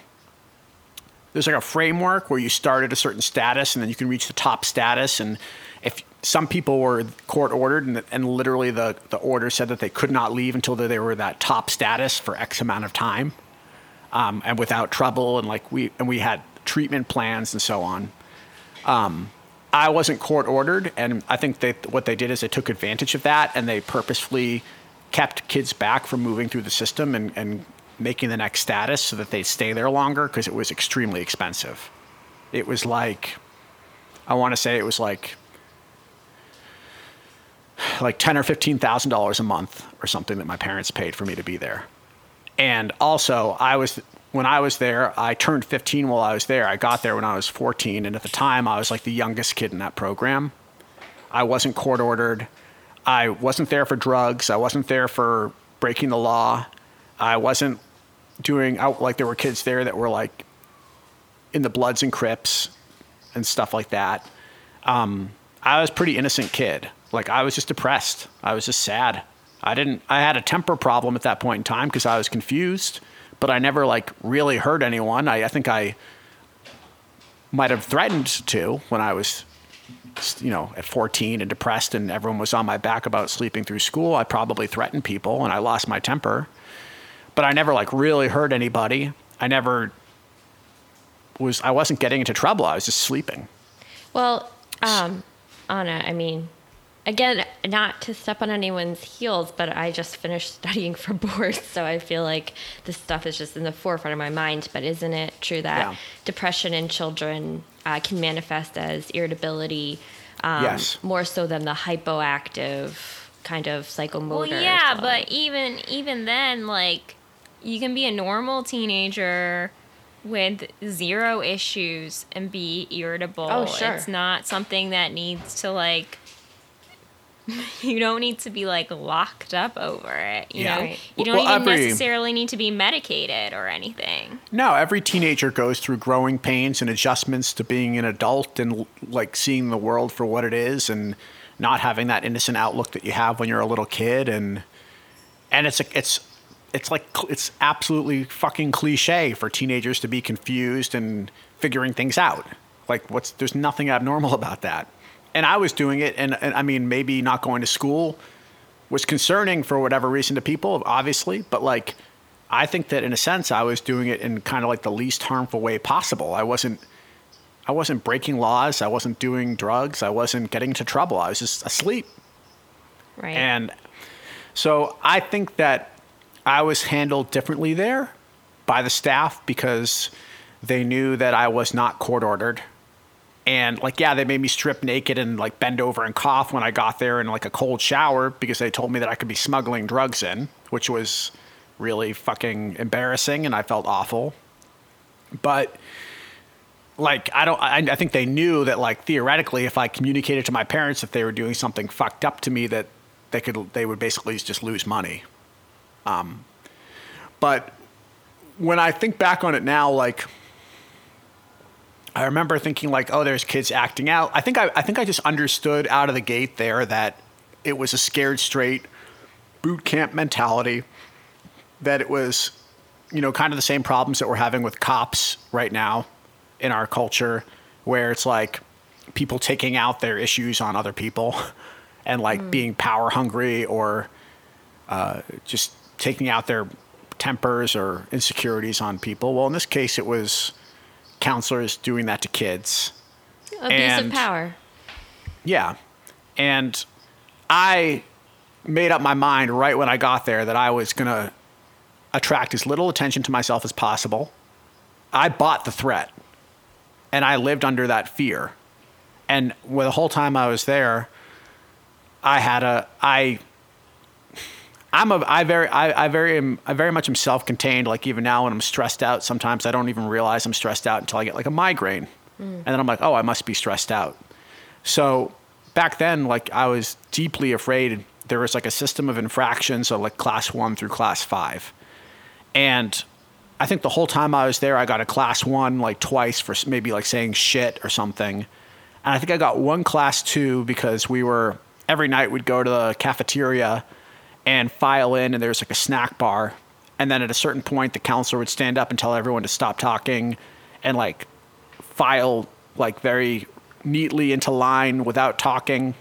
there's like a framework where you start at a certain status and then you can reach the top status. And if some people were court ordered and, and literally the, the order said that they could not leave until they were that top status for x amount of time um, and without trouble and like we and we had treatment plans and so on. Um, i wasn't court ordered and i think that what they did is they took advantage of that and they purposefully kept kids back from moving through the system and, and making the next status so that they'd stay there longer because it was extremely expensive. It was like, I want to say it was like, like ten or fifteen thousand dollars a month or something that my parents paid for me to be there. And also, I was when I was there, I turned 15 while I was there. I got there when I was 14, and at the time, I was like the youngest kid in that program. I wasn't court ordered. I wasn't there for drugs. I wasn't there for breaking the law. I wasn't doing out like there were kids there that were like in the Bloods and Crips and stuff like that. Um, I was pretty innocent kid. Like I was just depressed. I was just sad. I didn't. I had a temper problem at that point in time because I was confused, but I never like really hurt anyone. I, I think I might have threatened to when I was, you know, at 14 and depressed, and everyone was on my back about sleeping through school. I probably threatened people, and I lost my temper but I never like really hurt anybody. I never was I wasn't getting into trouble. I was just sleeping. Well, um, Anna, I mean, again, not to step on anyone's heels, but I just finished studying for boards, so I feel like this stuff is just in the forefront of my mind. But isn't it true that Yeah. depression in children uh, can manifest as irritability um, Yes. more so than the hypoactive kind of psychomotor? Well, yeah, stuff? but even even then, like, you can be a normal teenager with zero issues and be irritable. Oh, sure. It's not something that needs to like you don't need to be like locked up over it. You Yeah. know, you don't Well, even every- necessarily need to be medicated or anything. No, every teenager goes through growing pains and adjustments to being an adult and like seeing the world for what it is and not having that innocent outlook that you have when you're a little kid and and it's a, it's it's like it's absolutely fucking cliche for teenagers to be confused and figuring things out. Like what's there's nothing abnormal about that. And I was doing it and, and I mean maybe not going to school was concerning for whatever reason to people, obviously, but like I think that in a sense I was doing it in kind of like the least harmful way possible. I wasn't I wasn't breaking laws, I wasn't doing drugs, I wasn't getting into trouble. I was just asleep. Right. And so I think that I was handled differently there by the staff because they knew that I was not court ordered. And like, yeah, they made me strip naked and like bend over and cough when I got there in like a cold shower because they told me that I could be smuggling drugs in, which was really fucking embarrassing and I felt awful. But like I don't I, I think they knew that like theoretically if I communicated to my parents that they were doing something fucked up to me that they could they would basically just lose money. Um but when I think back on it now like I remember thinking like oh there's kids acting out. I think I I think I just understood out of the gate there that it was a scared straight boot camp mentality that it was you know kind of the same problems that we're having with cops right now in our culture where it's like people taking out their issues on other people and like being power hungry or uh, just taking out their tempers or insecurities on people. Well, in this case, it was counselors doing that to kids. Abuse and- of power. Yeah. And I made up my mind right when I got there that I was going to attract as little attention to myself as possible. I bought the threat and I lived under that fear. And well, the whole time I was there, I had a, I, I'm a, I very, I, I very, am, I very much am self-contained. Like even now when I'm stressed out, sometimes I don't even realize I'm stressed out until I get like a migraine. Mm. And then I'm like, oh, I must be stressed out. So back then, like I was deeply afraid. There was like a system of infractions, so like class one through class five, and I think the whole time I was there, I got a class one like twice for maybe like saying shit or something, and I think I got one class two because we were every night we'd go to the cafeteria and file in, and there's like a snack bar, and then at a certain point, the counselor would stand up and tell everyone to stop talking, and like file like very neatly into line without talking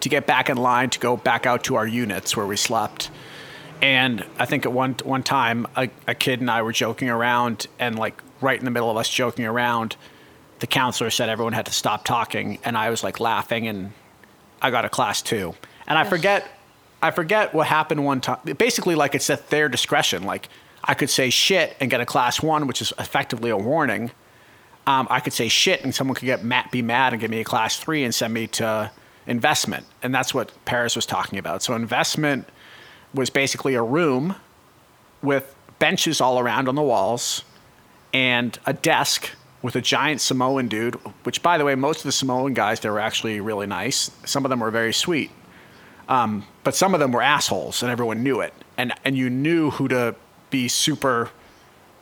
to get back in line to go back out to our units where we slept. And I think at one one time a, a kid and I were joking around and like right in the middle of us joking around, the counselor said everyone had to stop talking and I was like laughing and I got a class two. And I forget I forget what happened one time. Basically like it's at their discretion. Like I could say shit and get a class one, which is effectively a warning um, I could say shit and someone could get mad, be mad and give me a class three and send me to investment. And that's what Paris was talking about. So investment was basically a room with benches all around on the walls and a desk with a giant Samoan dude, which by the way, most of the Samoan guys, they were actually really nice. Some of them were very sweet. Um, but some of them were assholes and everyone knew it. And, and you knew who to be super,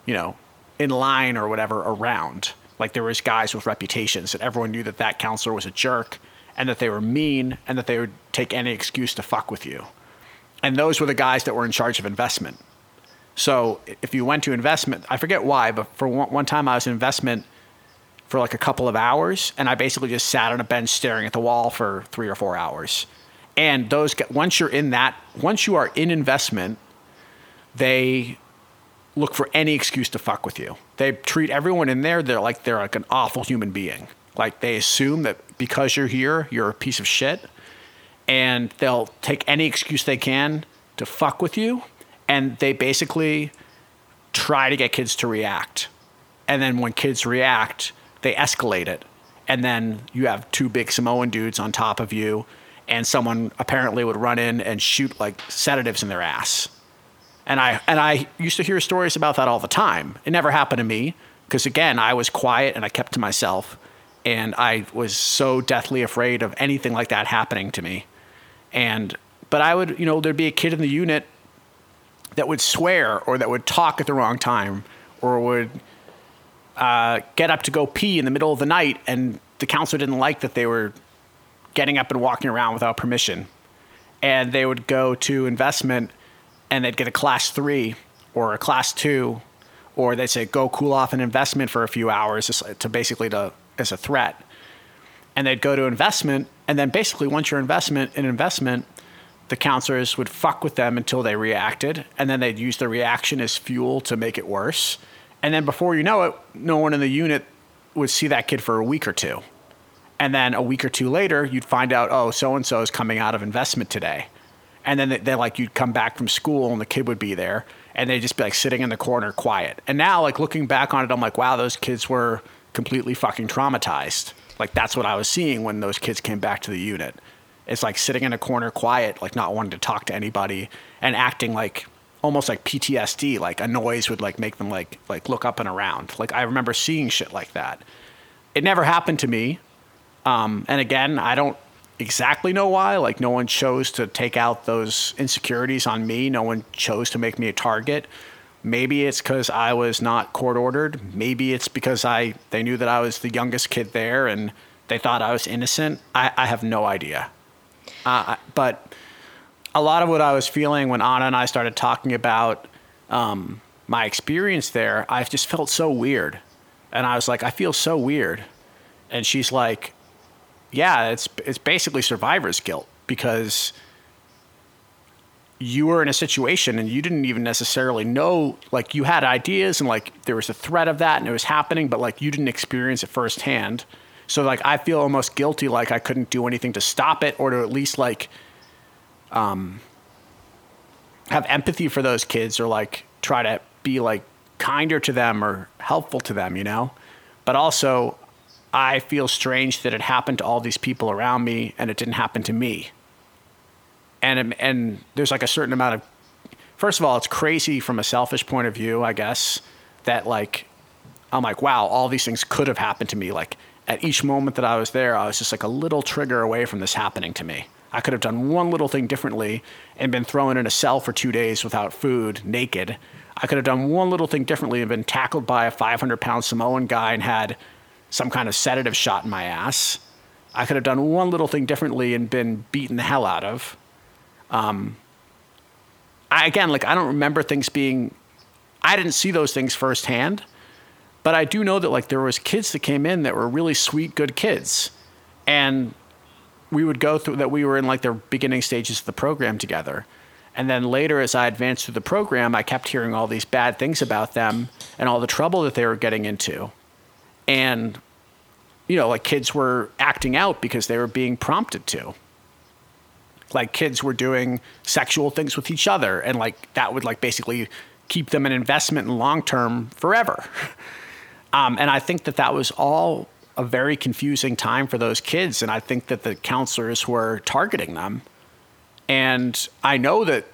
you know, in line or whatever around. Like there was guys with reputations that everyone knew that that counselor was a jerk and that they were mean and that they would take any excuse to fuck with you. And those were the guys that were in charge of investment. So if you went to investment, I forget why, but for one, one time I was in investment for like a couple of hours and I basically just sat on a bench staring at the wall for three or four hours. And those, once you're in that, once you are in investment, they look for any excuse to fuck with you. They treat everyone in there they're like they're like an awful human being. Like they assume that because you're here, you're a piece of shit, and they'll take any excuse they can to fuck with you, and they basically try to get kids to react. And then when kids react, they escalate it. And then you have two big Samoan dudes on top of you, and someone apparently would run in and shoot like sedatives in their ass. And I and I used to hear stories about that all the time. It never happened to me because again, I was quiet and I kept to myself. and I was so deathly afraid of anything like that happening to me. And but I would, you know, there'd be a kid in the unit that would swear or that would talk at the wrong time or would uh, get up to go pee in the middle of the night, and the counselor didn't like that they were getting up and walking around without permission. And they would go to investment and they'd get a class three or a class two, or they'd say, go cool off an investment for a few hours to basically to, as a threat. And they'd go to investment, and then basically once you're investment in investment, the counselors would fuck with them until they reacted, and then they'd use the reaction as fuel to make it worse. And then before you know it, no one in the unit would see that kid for a week or two. And then a week or two later, you'd find out, oh, so and so is coming out of investment today. And then they, like you'd come back from school and the kid would be there, and they'd just be like sitting in the corner, quiet. And now, like looking back on it, I'm like, wow, those kids were completely fucking traumatized. Like that's what I was seeing when those kids came back to the unit. It's like sitting in a corner, quiet, like not wanting to talk to anybody, and acting like almost like PTSD. Like a noise would like make them like like look up and around. Like I remember seeing shit like that. It never happened to me. Um, and again, I don't exactly know why. Like no one chose to take out those insecurities on me. No one chose to make me a target. Maybe it's because I was not court ordered. Maybe it's because I they knew that I was the youngest kid there and they thought I was innocent. I, I have no idea. Uh, but a lot of what I was feeling when Anna and I started talking about um, my experience there, I just felt so weird. And I was like, I feel so weird. And she's like, Yeah, it's it's basically survivor's guilt because you were in a situation and you didn't even necessarily know like you had ideas and like there was a threat of that and it was happening but like you didn't experience it firsthand so like i feel almost guilty like i couldn't do anything to stop it or to at least like um, have empathy for those kids or like try to be like kinder to them or helpful to them, you know? But also, I feel strange that it happened to all these people around me and it didn't happen to me. And and there's like a certain amount of first of all, it's crazy from a selfish point of view, I guess, that like I'm like, wow, all these things could have happened to me. Like at each moment that I was there, I was just like a little trigger away from this happening to me. I could have done one little thing differently and been thrown in a cell for two days without food, naked. I could have done one little thing differently and been tackled by a 500 pound Samoan guy and had some kind of sedative shot in my ass. I could have done one little thing differently and been beaten the hell out of. Um, I, again, like I don't remember things being, I didn't see those things firsthand, but I do know that like there was kids that came in that were really sweet, good kids, and we would go through that we were in like the beginning stages of the program together. And then later, as I advanced through the program, I kept hearing all these bad things about them and all the trouble that they were getting into. And, you know, like kids were acting out because they were being prompted to. Like kids were doing sexual things with each other, and like that would like basically keep them an investment in long term forever. Um, and I think that that was all a very confusing time for those kids. And I think that the counselors were targeting them. And I know that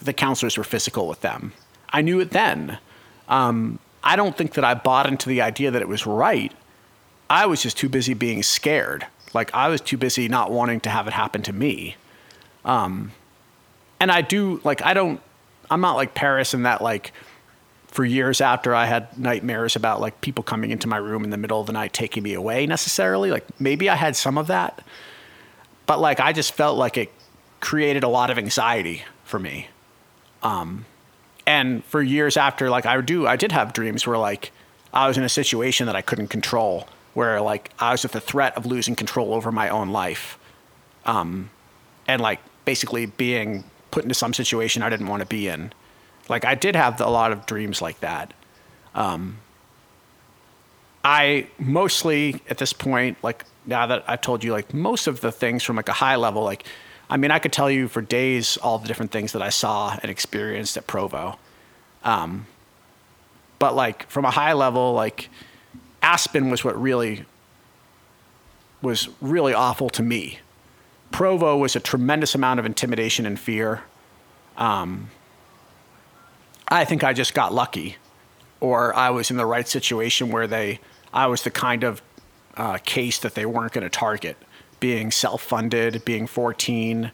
the counselors were physical with them. I knew it then. Um, I don't think that I bought into the idea that it was right. I was just too busy being scared. Like I was too busy not wanting to have it happen to me. Um, and I do like I don't. I'm not like Paris in that like for years after I had nightmares about like people coming into my room in the middle of the night taking me away necessarily. Like maybe I had some of that, but like I just felt like it created a lot of anxiety for me. Um, and for years after, like I do, I did have dreams where like I was in a situation that I couldn't control, where like I was at the threat of losing control over my own life, um, and like basically being put into some situation I didn't want to be in like I did have a lot of dreams like that. Um, I mostly at this point, like now that I've told you, like most of the things from like a high level, like I mean, I could tell you for days all the different things that I saw and experienced at Provo. Um, but like from a high level, like Aspen was what really was really awful to me. Provo was a tremendous amount of intimidation and fear. Um, I think I just got lucky, or I was in the right situation where they, I was the kind of uh, case that they weren't going to target, being self-funded, being 14,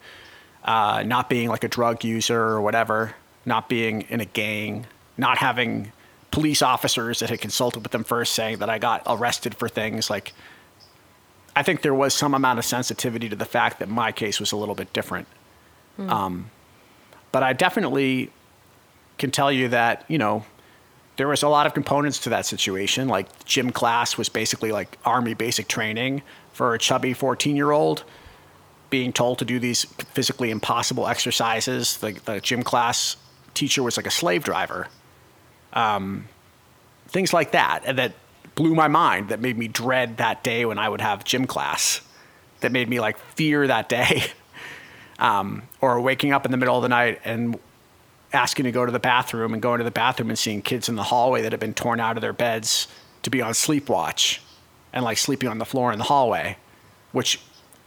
uh, not being like a drug user or whatever, not being in a gang, not having police officers that had consulted with them first saying that I got arrested for things like. I think there was some amount of sensitivity to the fact that my case was a little bit different. Um, but I definitely can tell you that, you know, there was a lot of components to that situation. Like gym class was basically like army basic training for a chubby 14 year old being told to do these physically impossible exercises. The, the gym class teacher was like a slave driver. Um, things like that. And that blew my mind, that made me dread that day when I would have gym class, that made me like fear that day. Um, or waking up in the middle of the night and asking to go to the bathroom and going to the bathroom and seeing kids in the hallway that have been torn out of their beds to be on sleep watch and like sleeping on the floor in the hallway, which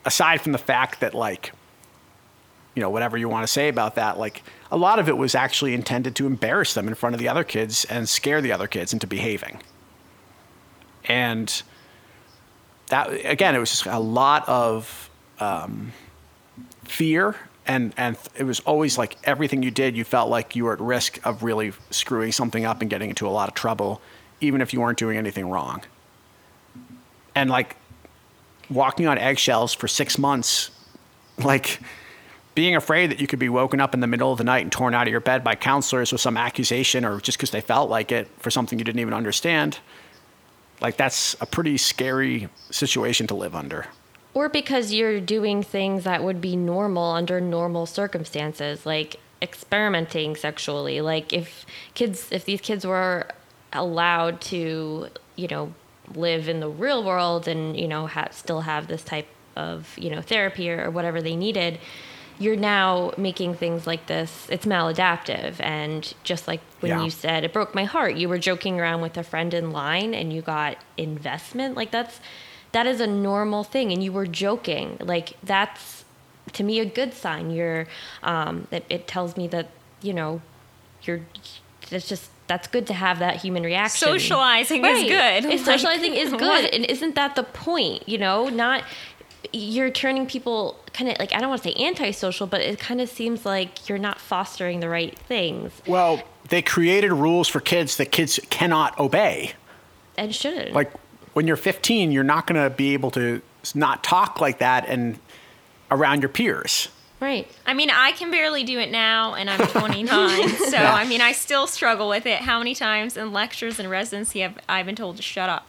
aside from the fact that like, you know, whatever you want to say about that, like a lot of it was actually intended to embarrass them in front of the other kids and scare the other kids into behaving. And that, again, it was just a lot of um, fear and and it was always like everything you did you felt like you were at risk of really screwing something up and getting into a lot of trouble even if you weren't doing anything wrong and like walking on eggshells for 6 months like being afraid that you could be woken up in the middle of the night and torn out of your bed by counselors with some accusation or just because they felt like it for something you didn't even understand like that's a pretty scary situation to live under Or because you're doing things that would be normal under normal circumstances, like experimenting sexually. Like if kids, if these kids were allowed to, you know, live in the real world and you know ha- still have this type of you know therapy or, or whatever they needed, you're now making things like this. It's maladaptive, and just like when Yeah. you said it broke my heart, you were joking around with a friend in line and you got investment. Like that's that is a normal thing and you were joking like that's to me a good sign you're um it, it tells me that you know you're it's just that's good to have that human reaction. Socializing is good. It's- Like, socializing is good what? and isn't that the point you know? Not you're turning people kind of like i don't want to say antisocial but it kind of seems like you're not fostering the right things. Well they created rules for kids that kids cannot obey. And shouldn't like when you're 15 you're not going to be able to not talk like that and around your peers right I mean, I can barely do it now, and I'm 29. so, Yeah. I mean, I still struggle with it. How many times in lectures and residency have I been told to shut up?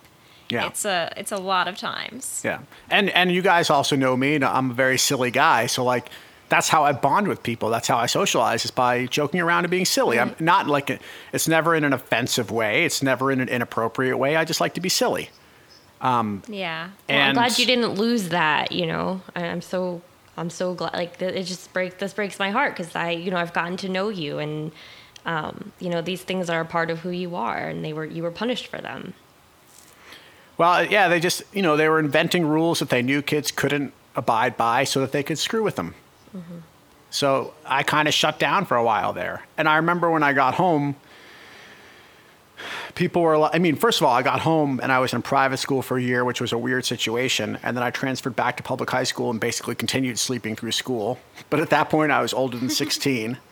yeah It's a it's a lot of times. yeah and and you guys also know me and i'm a very silly guy so like that's how I bond with people. That's how I socialize is by joking around and being silly. I'm mm-hmm. not like a, it's never in an offensive way. It's never in an inappropriate way. I just like to be silly. Um, yeah. Well, I'm glad you didn't lose that. You know, I- I'm so I'm so glad. Like it just breaks this breaks my heart because I you know I've gotten to know you and um, you know these things are a part of who you are and they were you were punished for them. Well, yeah, they just, you know, they were inventing rules that they knew kids couldn't abide by so that they could screw with them. So I kind of shut down for a while there. And I remember when I got home, people were, li- I mean, first of all, I got home and I was in private school for a year, which was a weird situation. And then I transferred back to public high school and basically continued sleeping through school. But at that point, I was older than 16.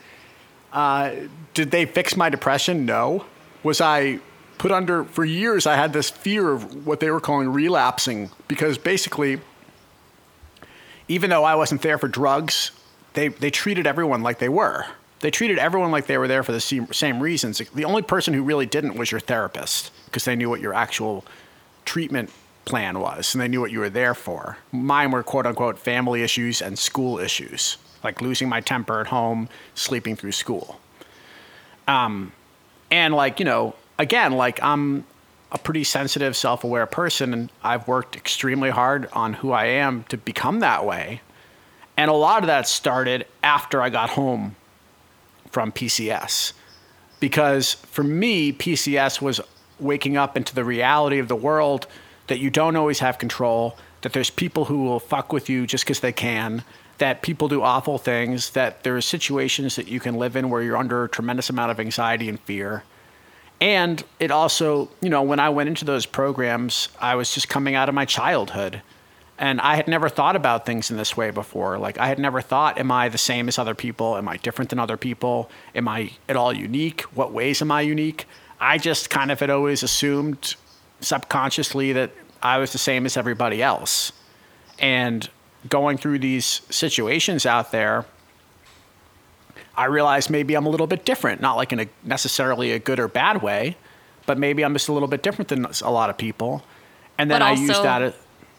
Uh, did they fix my depression? No. Was I put under, for years, I had this fear of what they were calling relapsing because basically, even though I wasn't there for drugs, they, they treated everyone like they were. They treated everyone like they were there for the same, reasons. The only person who really didn't was your therapist because they knew what your actual treatment plan was and they knew what you were there for. Mine were quote unquote family issues and school issues, like losing my temper at home, sleeping through school. Um, and like, you know, again, like I'm a pretty sensitive, self aware person and I've worked extremely hard on who I am to become that way. And a lot of that started after I got home from PCS. Because for me, PCS was waking up into the reality of the world that you don't always have control, that there's people who will fuck with you just because they can, that people do awful things, that there are situations that you can live in where you're under a tremendous amount of anxiety and fear. And it also, you know, when I went into those programs, I was just coming out of my childhood. And I had never thought about things in this way before. Like, I had never thought, am I the same as other people? Am I different than other people? Am I at all unique? What ways am I unique? I just kind of had always assumed subconsciously that I was the same as everybody else. And going through these situations out there, I realized maybe I'm a little bit different, not like in a necessarily a good or bad way, but maybe I'm just a little bit different than a lot of people. And then But I also used that.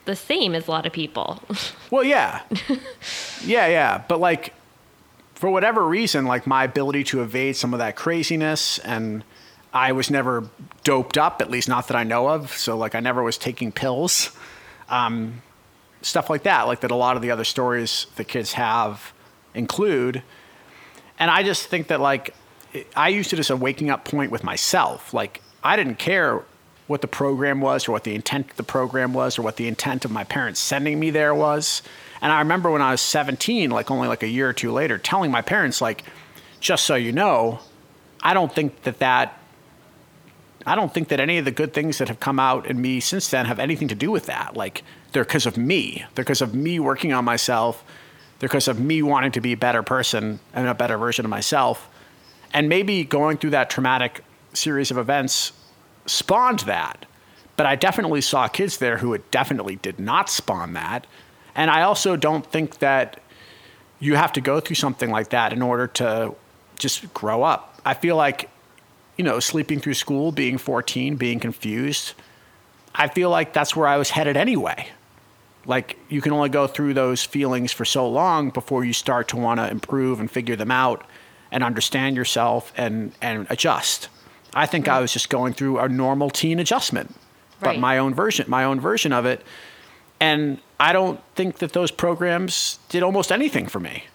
The same as a lot of people. well, yeah, yeah, yeah. But like, for whatever reason, like my ability to evade some of that craziness, and I was never doped up, at least not that I know of. So like, I never was taking pills, um, stuff like that. Like that, a lot of the other stories the kids have include. And I just think that like, I used it as a waking up point with myself. Like, I didn't care what the program was or what the intent of the program was or what the intent of my parents sending me there was. And I remember when I was 17, like only like a year or two later, telling my parents, like, just so you know, I don't think that that, I don't think that any of the good things that have come out in me since then have anything to do with that. Like, they're because of me. They're because of me working on myself. They're because of me wanting to be a better person and a better version of myself. And maybe going through that traumatic series of events spawned that. But I definitely saw kids there who it definitely did not spawn that. And I also don't think that you have to go through something like that in order to just grow up. I feel like, you know, sleeping through school, being 14, being confused, I feel like that's where I was headed anyway. Like, you can only go through those feelings for so long before you start to want to improve and figure them out and understand yourself and, and adjust. I think I was just going through a normal teen adjustment, but Right. my own version, my own version of it. And I don't think that those programs did almost anything for me.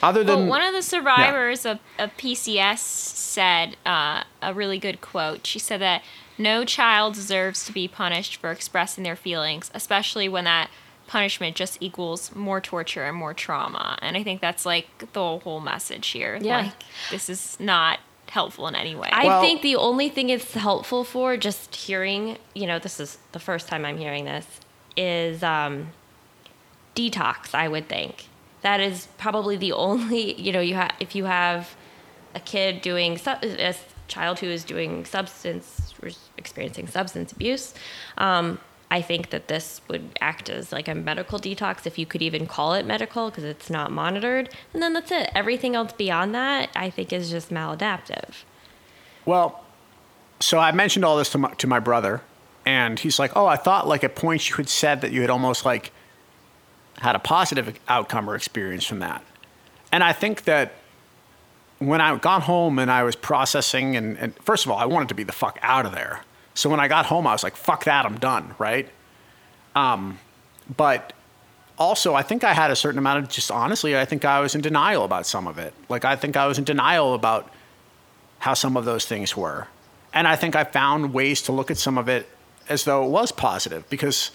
Other Well, than one of the survivors of, of PCS said uh, a really good quote. She said that no child deserves to be punished for expressing their feelings, especially when that punishment just equals more torture and more trauma. And I think that's like the whole message here. Yeah. Like, this is not helpful in any way. I Well- think the only thing it's helpful for, just hearing, you know, this is the first time I'm hearing this, is um, detox. I would think that is probably the only, you know, you have if you have a kid doing su- a child who is doing substance or experiencing substance abuse. Um, I think that this would act as like a medical detox, if you could even call it medical, because it's not monitored. And then that's it. Everything else beyond that, I think, is just maladaptive. Well, so I mentioned all this to my, to my brother, and he's like, "Oh, I thought like at points you had said that you had almost like had a positive outcome or experience from that." And I think that when I got home and I was processing, and, and first of all, I wanted to be the fuck out of there. So when I got home, I was like, "Fuck that, I'm done." Right? Um, but also, I think I had a certain amount of just honestly, I think I was in denial about some of it. Like I think I was in denial about how some of those things were. And I think I found ways to look at some of it as though it was positive because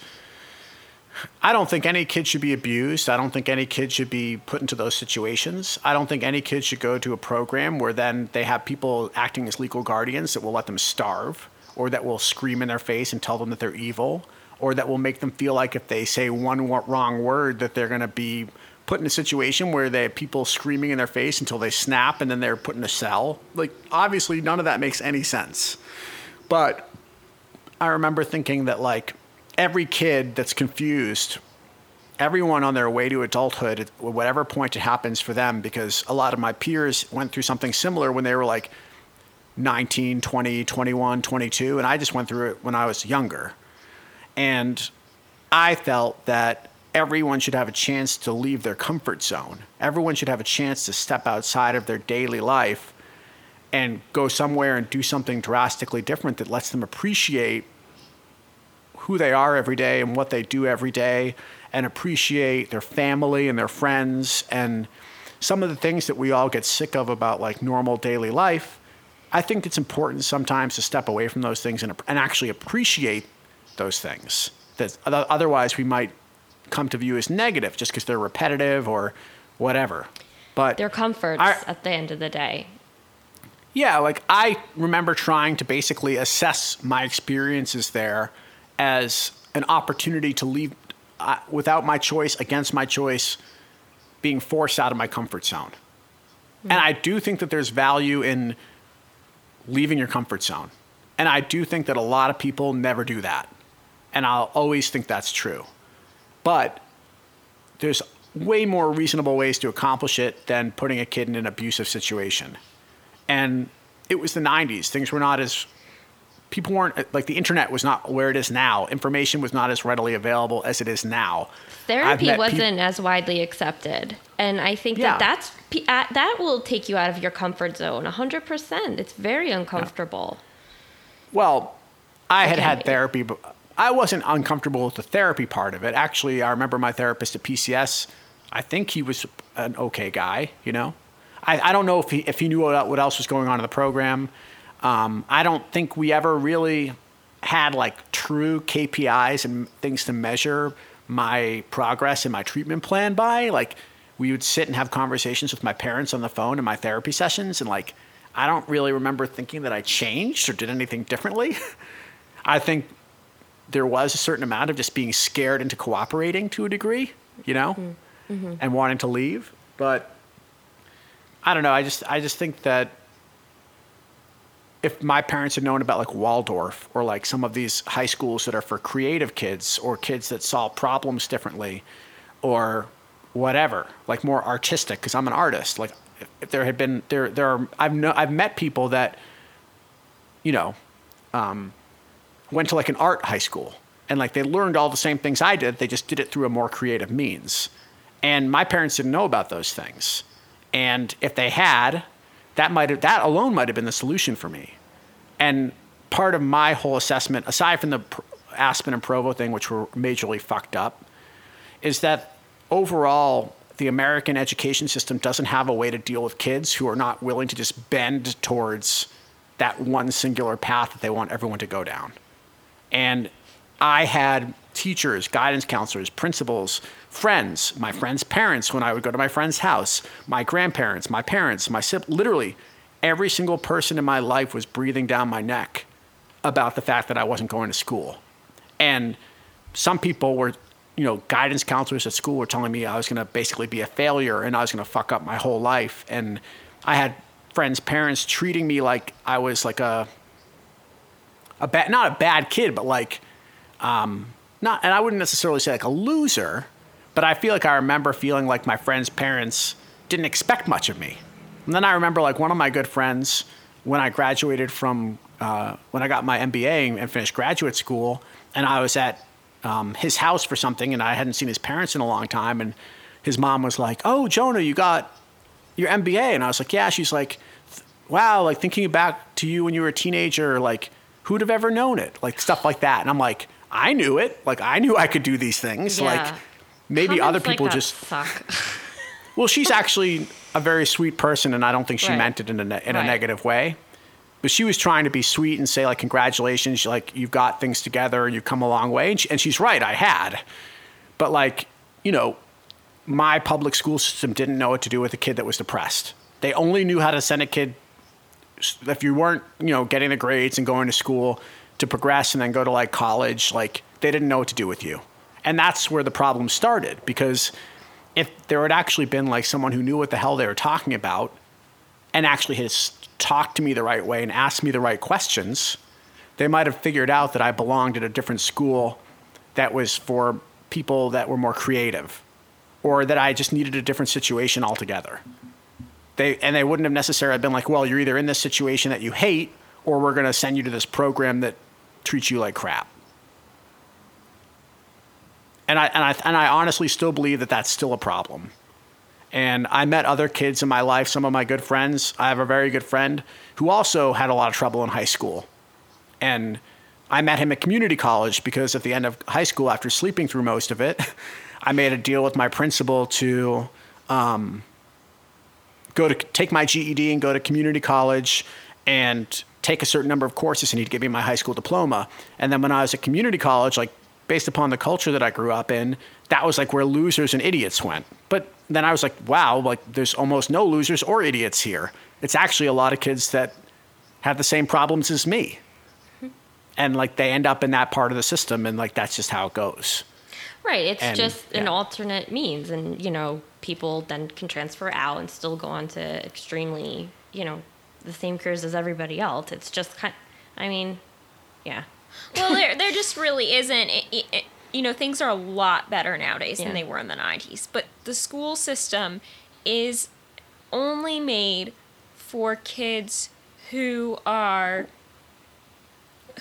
I don't think any kid should be abused. I don't think any kid should be put into those situations. I don't think any kid should go to a program where then they have people acting as legal guardians that will let them starve or that will scream in their face and tell them that they're evil or that will make them feel like if they say one wrong word that they're going to be put in a situation where they have people screaming in their face until they snap and then they're put in a cell. Like obviously none of that makes any sense. But I remember thinking that like every kid that's confused, everyone on their way to adulthood, at whatever point it happens for them, because a lot of my peers went through something similar when they were like 19, 20, 21, 22, and I just went through it when I was younger. And I felt that everyone should have a chance to leave their comfort zone. Everyone should have a chance to step outside of their daily life and go somewhere and do something drastically different that lets them appreciate who they are every day and what they do every day and appreciate their family and their friends and some of the things that we all get sick of about like normal daily life. I think it's important sometimes to step away from those things and, and actually appreciate those things that otherwise we might come to view as negative just because they're repetitive or whatever. But They're comforts I- at the end of the day. Yeah, like I remember trying to basically assess my experiences there as an opportunity to leave uh, without my choice, against my choice, being forced out of my comfort zone. Mm-hmm. And I do think that there's value in leaving your comfort zone. And I do think that a lot of people never do that. And I'll always think that's true. But there's way more reasonable ways to accomplish it than putting a kid in an abusive situation. And it was the 90s. Things were not as people weren't like the internet was not where it is now. Information was not as readily available as it is now. Therapy wasn't as widely accepted, and I think yeah. that that's that will take you out of your comfort zone. hundred percent. It's very uncomfortable. Yeah. Well, I had had therapy, but I wasn't uncomfortable with the therapy part of it. Actually, I remember my therapist at PCS. I think he was an okay guy. You know, I, I don't know if he if he knew what, what else was going on in the program. Um, I don't think we ever really had like true KPIs and things to measure my progress and my treatment plan by. Like we would sit and have conversations with my parents on the phone in my therapy sessions, and like I don't really remember thinking that I changed or did anything differently. I think there was a certain amount of just being scared into cooperating to a degree, you know, mm-hmm. mm-hmm. and wanting to leave. But I don't know. I just I just think that if my parents had known about like Waldorf or like some of these high schools that are for creative kids or kids that solve problems differently or whatever, like more artistic, because I'm an artist. Like if there had been there there are I've no, I've met people that you know um, went to like an art high school and like they learned all the same things I did. They just did it through a more creative means. And my parents didn't know about those things. And if they had, that might have, that alone might have been the solution for me. And part of my whole assessment, aside from the Aspen and Provo thing, which were majorly fucked up, is that overall the American education system doesn't have a way to deal with kids who are not willing to just bend towards that one singular path that they want everyone to go down. And I had teachers, guidance counselors, principals, friends, my friends' parents when I would go to my friend's house, my grandparents, my parents, my sib- literally every single person in my life was breathing down my neck about the fact that I wasn't going to school. And some people were, you know, guidance counselors at school were telling me I was going to basically be a failure and I was going to fuck up my whole life. And I had friends' parents treating me like I was like a a bad, not a bad kid, but like, um, not, and I wouldn't necessarily say like a loser, but I feel like I remember feeling like my friends' parents didn't expect much of me. And then I remember like one of my good friends when I graduated from, uh, when I got my MBA and finished graduate school, and I was at um, his house for something, and I hadn't seen his parents in a long time, and his mom was like, "Oh, Jonah, you got your MBA," and I was like, "Yeah." She's like, "Wow, like thinking back to you when you were a teenager, like." who'd have ever known it? Like stuff like that. And I'm like, I knew it. Like I knew I could do these things. Yeah. Like maybe Comments other people like just suck. well, she's actually a very sweet person, and I don't think she right. meant it in a in a right. negative way. But she was trying to be sweet and say like, congratulations, like you've got things together and you've come a long way. And, she, and she's right, I had. But like, you know, my public school system didn't know what to do with a kid that was depressed. They only knew how to send a kid if you weren't, you know, getting the grades and going to school to progress and then go to like college, like they didn't know what to do with you. And that's where the problem started because if there had actually been like someone who knew what the hell they were talking about and actually had talked to me the right way and asked me the right questions, they might have figured out that I belonged at a different school that was for people that were more creative or that I just needed a different situation altogether they and they wouldn't have necessarily been like, well, you're either in this situation that you hate, or we're going to send you to this program that treats you like crap. And I and I and I honestly still believe that that's still a problem. And I met other kids in my life, some of my good friends. I have a very good friend who also had a lot of trouble in high school. And I met him at community college because at the end of high school, after sleeping through most of it, I made a deal with my principal to um, go to take my GED and go to community college and take a certain number of courses and he'd give me my high school diploma. And then when I was at community college, like based upon the culture that I grew up in, that was like where losers and idiots went. But then I was like, wow, like there's almost no losers or idiots here. It's actually a lot of kids that have the same problems as me. Mm-hmm. And like they end up in that part of the system and like that's just how it goes. Right. It's And, just an alternate means. And, you know, people then can transfer out and still go on to extremely, you know, the same careers as everybody else. It's just kind I mean, yeah. Well, there there just really isn't. It, it- it- you know, things are a lot better nowadays Yeah. than they were in the '90s. But the school system is only made for kids who are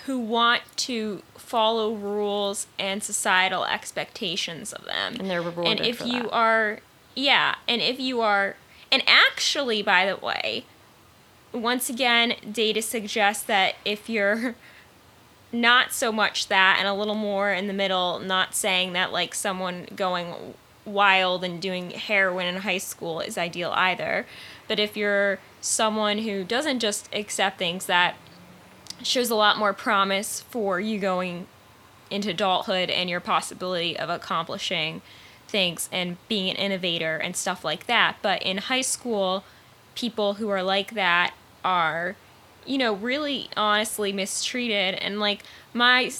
who want to follow rules and societal expectations of them. And they're rewarded And if you that. are, yeah, and if you are, and actually, by the way, once again, data suggests that if you're not so much that and a little more in the middle, not saying that like someone going wild and doing heroin in high school is ideal either, but if you're someone who doesn't just accept things that shows a lot more promise for you going into adulthood and your possibility of accomplishing things and being an innovator and stuff like that. But in high school, people who are like that are, you know, really honestly mistreated. And like my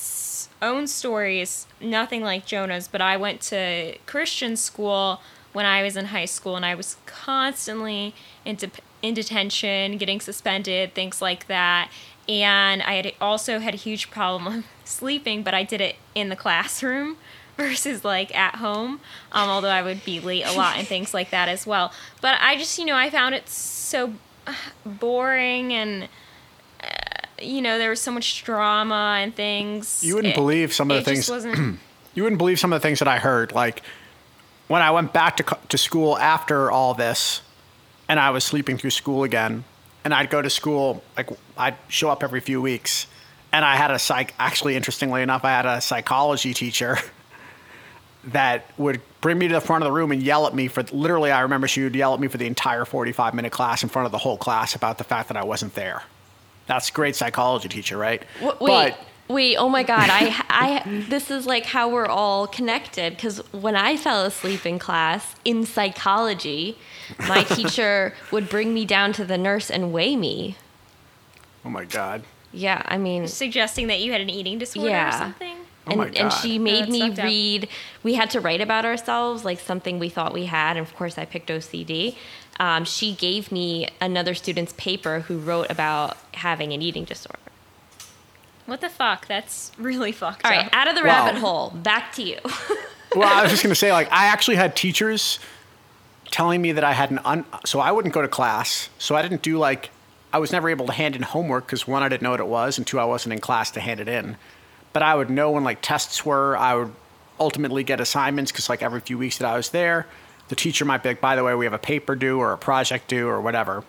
own story is nothing like Jonah's, but I went to Christian school when I was in high school and I was constantly in, de- in detention, getting suspended, things like that. And I had also had a huge problem sleeping, but I did it in the classroom versus like at home. Um, although I would be late a lot and things like that as well. But I just, you know, I found it so uh, boring and. You know, there was so much drama and things. You wouldn't It- believe some of the things- You wouldn't believe some of the things that I heard. Like when I went back to, to school after all this and I was sleeping through school again, and I'd go to school, like I'd show up every few weeks. And I had a psych, actually, interestingly enough, I had a psychology teacher that would bring me to the front of the room and yell at me for literally, I remember she would yell at me for the entire 45 minute class in front of the whole class about the fact that I wasn't there. That's a great psychology teacher, right? W- wait, wait. Oh my God. I, I, this is like how we're all connected. Because when I fell asleep in class in psychology, my teacher would bring me down to the nurse and weigh me. oh my God. Yeah, I mean, suggesting that you had an eating disorder or Yeah. something. Oh and, my and she made that's me fucked up. read. We had to write about ourselves, like something we thought we had. And of course, I picked OCD. Um, she gave me another student's paper who wrote about having an eating disorder. What the fuck? That's really fucked All up. right, out of the Wow. rabbit hole. Back to you. Well, I was just going to say, like, I actually had teachers telling me that I had an un. So I wouldn't go to class. So I didn't do like. I was never able to hand in homework because one, I didn't know what it was, and two, I wasn't in class to hand it in. But I would know when like tests were. I would ultimately get assignments because like every few weeks that I was there, the teacher might be like, "By the way, we have a paper due or a project due or whatever,"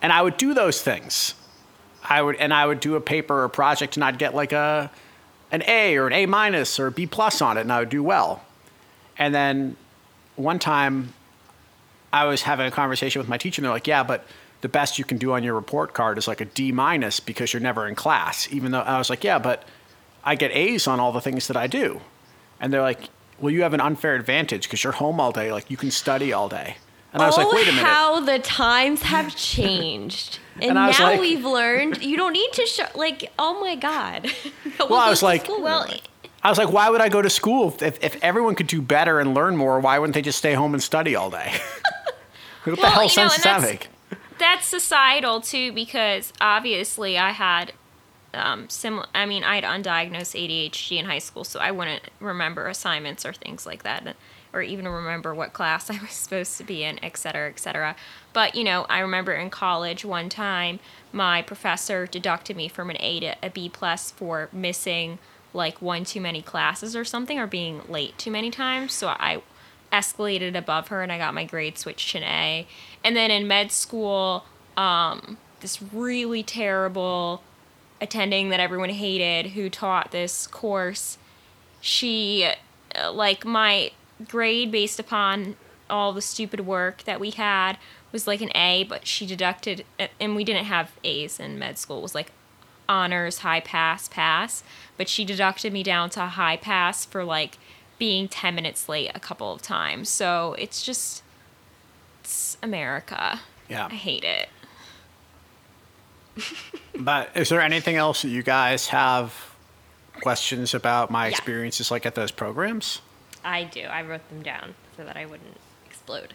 and I would do those things. I would and I would do a paper or project, and I'd get like a an A or an A minus or a B plus on it, and I would do well. And then one time, I was having a conversation with my teacher, and they're like, "Yeah, but the best you can do on your report card is like a D minus because you're never in class." Even though I was like, "Yeah, but I get A's on all the things that I do," and they're like, "Well, you have an unfair advantage because you're home all day. Like you can study all day." And I was like, oh, "Wait a minute." how the times have changed. And, And now like- we've learned you don't need to show, like, oh my God. Well, I was like- well, I was like, why would I go to school if, if everyone could do better and learn more? Why wouldn't they just stay home and study all day? what the hell you know, does that make? that's societal too because obviously I had um, similar. I mean, I had undiagnosed ADHD in high school, so I wouldn't remember assignments or things like that, or even remember what class I was supposed to be in, et cetera, et cetera. But you know, I remember in college one time my professor deducted me from an A to a B plus for missing like one too many classes or something, or being late too many times. So I escalated above her and I got my grade switched to an A. And then in med school, um, this really terrible attending that everyone hated who taught this course, she, uh, like, my grade based upon all the stupid work that we had was like an A, but she deducted, and we didn't have A's in med school. It was like honors, high pass, pass. But she deducted me down to a high pass for like being 10 minutes late a couple of times. So it's just, it's America. Yeah. I hate it. But is there anything else that you guys have questions about my Yeah. experiences like at those programs? I do. I wrote them down so that I wouldn't explode.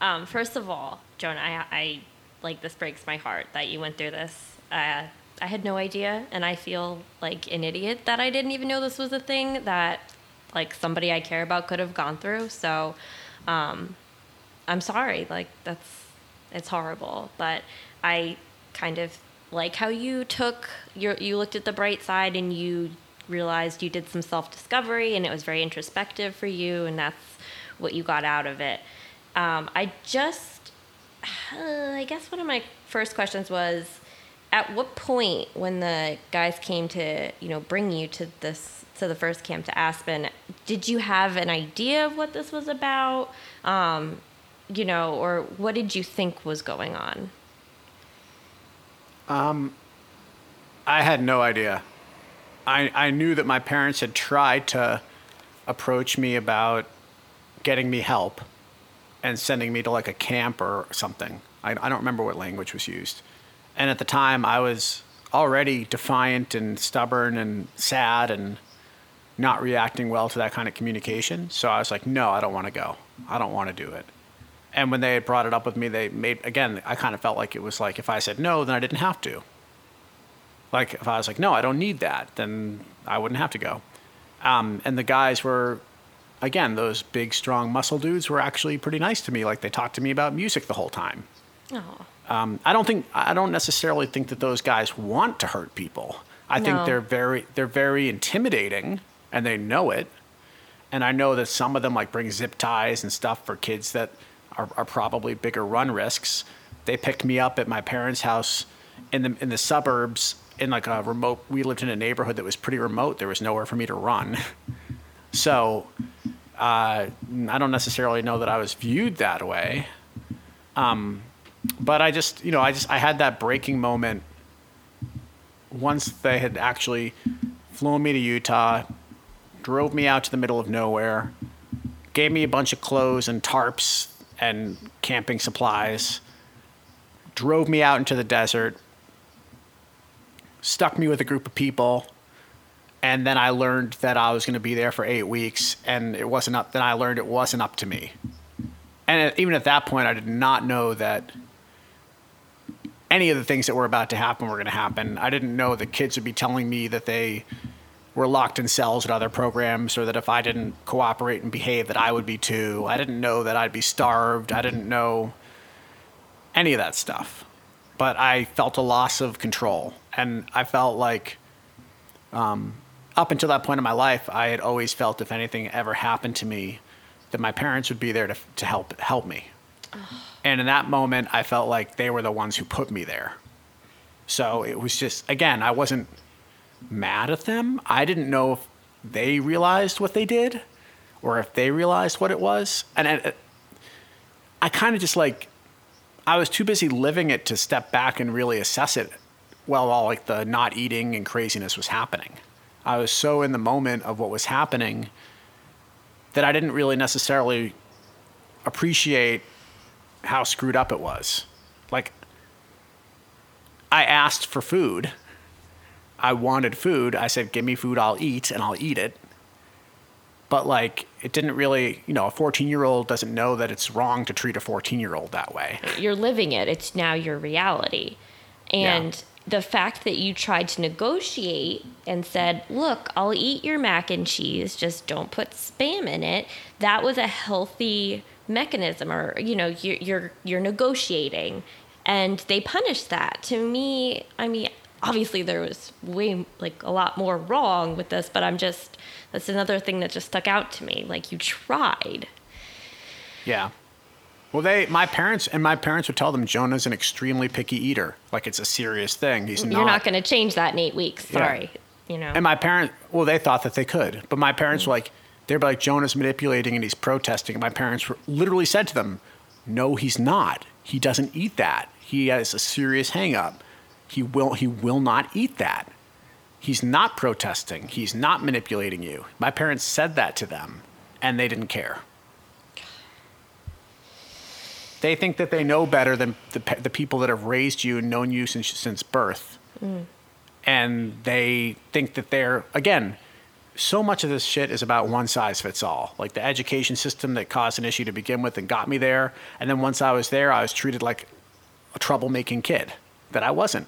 Um, first of all, Joan, I, I like this breaks my heart that you went through this. Uh, I had no idea, and I feel like an idiot that I didn't even know this was a thing that like somebody I care about could have gone through. So, um, I'm sorry. Like that's it's horrible, but I kind of like how you took your you looked at the bright side and you realized you did some self discovery and it was very introspective for you and that's what you got out of it. Um, I just uh, I guess one of my first questions was at what point when the guys came to you know bring you to this to the first camp to Aspen did you have an idea of what this was about um, you know or what did you think was going on Um, I had no idea. I, I knew that my parents had tried to approach me about getting me help and sending me to like a camp or something. I, I don't remember what language was used. And at the time, I was already defiant and stubborn and sad and not reacting well to that kind of communication. So I was like, no, I don't want to go. I don't want to do it. And when they had brought it up with me, they made, again, I kind of felt like it was like if I said no, then I didn't have to. Like if I was like, no, I don't need that, then I wouldn't have to go. Um, and the guys were, again, those big, strong muscle dudes were actually pretty nice to me. Like they talked to me about music the whole time. oh Um, I don't think I don't necessarily think that those guys want to hurt people. I No. think they're very they're very intimidating and they know it. And I know that some of them like bring zip ties and stuff for kids that are, are probably bigger run risks. They picked me up at my parents' house in the in the suburbs in like a remote. We lived in a neighborhood that was pretty remote. There was nowhere for me to run. So uh, I don't necessarily know that I was viewed that way but I just, you know, I just, I had that breaking moment once they had actually flown me to Utah, drove me out to the middle of nowhere, gave me a bunch of clothes and tarps and camping supplies, drove me out into the desert, stuck me with a group of people. And then I learned that I was going to be there for eight weeks, and it wasn't up. Then I learned it wasn't up to me. And even at that point, I did not know that any of the things that were about to happen were going to happen. I didn't know the kids would be telling me that they were locked in cells at other programs or that if I didn't cooperate and behave that I would be too. I didn't know that I'd be starved. I didn't know any of that stuff. But I felt a loss of control and I felt like um, up until that point in my life, I had always felt if anything ever happened to me, that my parents would be there to, to help help me. And in that moment, I felt like they were the ones who put me there. So it was just, again, I wasn't mad at them. I didn't know if they realized what they did or if they realized what it was. And I, I kind of just like, I was too busy living it to step back and really assess it while all like the not eating and craziness was happening. I was so in the moment of what was happening that I didn't really necessarily appreciate how screwed up it was. Like, I asked for food. I wanted food. I said, give me food, I'll eat, and I'll eat it. But, like, it didn't really, you know, a 14 year old doesn't know that it's wrong to treat a 14 year old that way. you're living it it's now your reality and the fact that you tried to negotiate and said look i'll eat your mac and cheese just don't put spam in it that was a healthy mechanism or you know you're you're, you're negotiating and they punished that to me i mean obviously there was way like a lot more wrong with this but i'm just that's another thing that just stuck out to me like you tried Yeah. Well, they, my parents, and my parents would tell them Jonah's an extremely picky eater. Like it's a serious thing. He's not. you're not going to change that in eight weeks Yeah. sorry you know And my parents, well, they thought that they could, but my parents were like, they're like, Jonah's manipulating and he's protesting. And my parents were, literally said to them, no, he's not. He doesn't eat that. He has a serious hang up. He will, he will not eat that. He's not protesting. He's not manipulating you. My parents said that to them and they didn't care. they think that they know better than the, the people that have raised you and known you since since birth, mm. and they think that they're again. So much of this shit is about one size fits all. Like the education system that caused an issue to begin with and got me there, and then once I was there, I was treated like a troublemaking kid that I wasn't.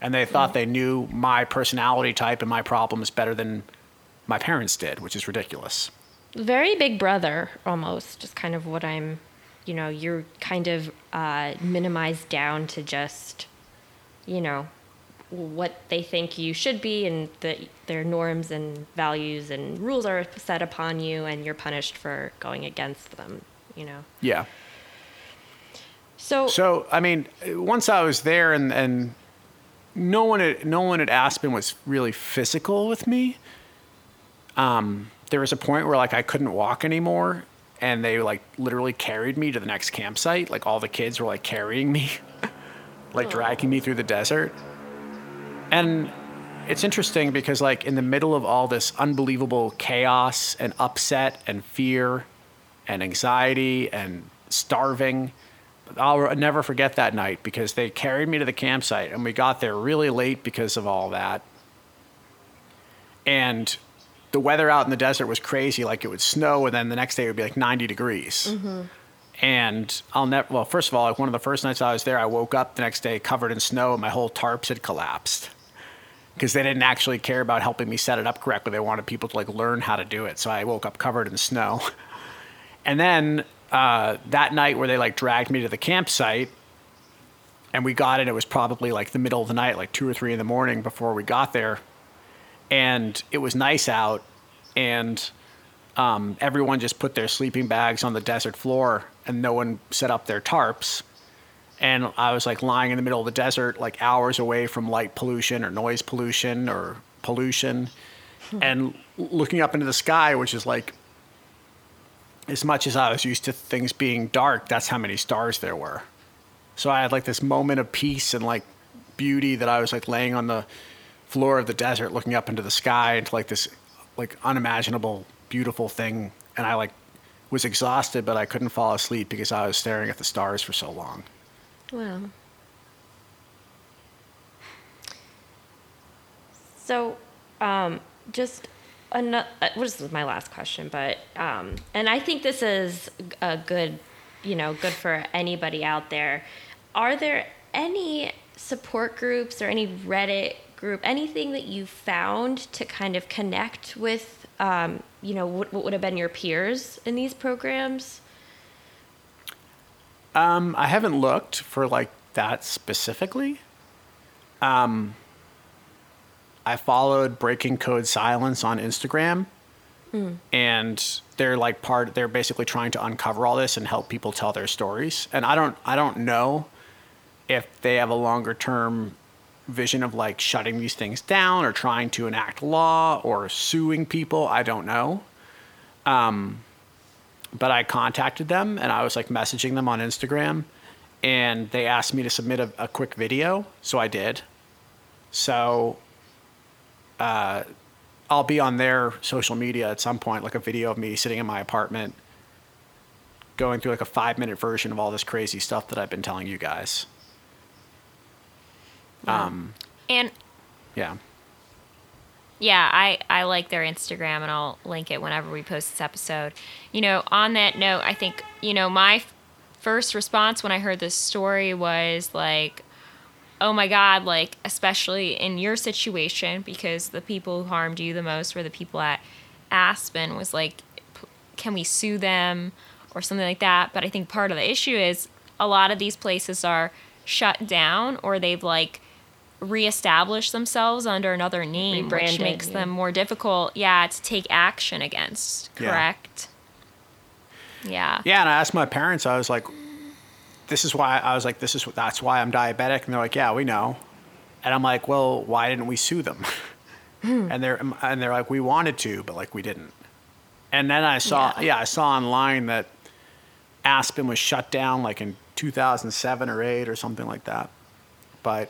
And they thought they knew my personality type and my problems better than my parents did, which is ridiculous. Very big brother, almost. Just kind of what I'm, you know, you're kind of uh, minimized down to just, you know, what they think you should be and that their norms and values and rules are set upon you and you're punished for going against them, you know. Yeah. So, So I mean, once I was there, and and no one at no one at Aspen was really physical with me. Um, there was a point where like I couldn't walk anymore, and they like literally carried me to the next campsite. Like all the kids were like carrying me, like dragging me through the desert. And it's interesting because like in the middle of all this unbelievable chaos and upset and fear and anxiety and starving I'll never forget that night because they carried me to the campsite and we got there really late because of all that. And the weather out in the desert was crazy. Like it would snow and then the next day it would be like 90 degrees. Mm-hmm. And I'll never, well, first of all, like one of the first nights I was there, I woke up the next day covered in snow and my whole tarps had collapsed because they didn't actually care about helping me set it up correctly. They wanted people to like learn how to do it. So I woke up covered in snow. And then uh, that night where they like dragged me to the campsite and we got it, it was probably like the middle of the night, like two or three in the morning before we got there. And it was nice out and um, everyone just put their sleeping bags on the desert floor and no one set up their tarps. And I was like lying in the middle of the desert, like hours away from light pollution or noise pollution or pollution, and looking up into the sky, which is like as much as I was used to things being dark, that's how many stars there were. So I had like this moment of peace and like beauty that I was like laying on the floor of the desert looking up into the sky into like this like unimaginable beautiful thing and I like was exhausted but I couldn't fall asleep because I was staring at the stars for so long. Well. So, um, just another. This is my last question, but um, and I think this is a good, you know, good for anybody out there. Are there any support groups or any Reddit group, anything that you found to kind of connect with, um, you know, what, what would have been your peers in these programs? Um, I haven't looked for like that specifically. Um, I followed Breaking Code Silence on Instagram, and they're like part. They're basically trying to uncover all this and help people tell their stories. And I don't, I don't know if they have a longer term vision of like shutting these things down or trying to enact law or suing people. I don't know. Um, but I contacted them and I was like messaging them on Instagram and they asked me to submit a, a quick video. So I did. So uh, I'll be on their social media at some point, like a video of me sitting in my apartment going through like a five minute version of all this crazy stuff that I've been telling you guys. Um, And yeah. yeah, I, I like their Instagram and I'll link it whenever we post this episode. You know, on that note, I think, you know, my f- first response when I heard this story was like, oh my God, like, especially in your situation, because the people who harmed you the most were the people at Aspen, was like, p- can we sue them or something like that? But I think part of the issue is a lot of these places are shut down or they've like reestablished themselves under another name, which makes yeah. them more difficult, yeah, to take action against. Yeah. Correct. Yeah. Yeah, and I asked my parents. I was like, "This is why." I was like, "This is that's why I'm diabetic," and they're like, "Yeah, we know." And I'm like, "Well, why didn't we sue them?" Hmm. and they're and they're like, "We wanted to, but like we didn't." And then I saw, Yeah. yeah, I saw online that Aspen was shut down like in 2007 or eight or something like that. But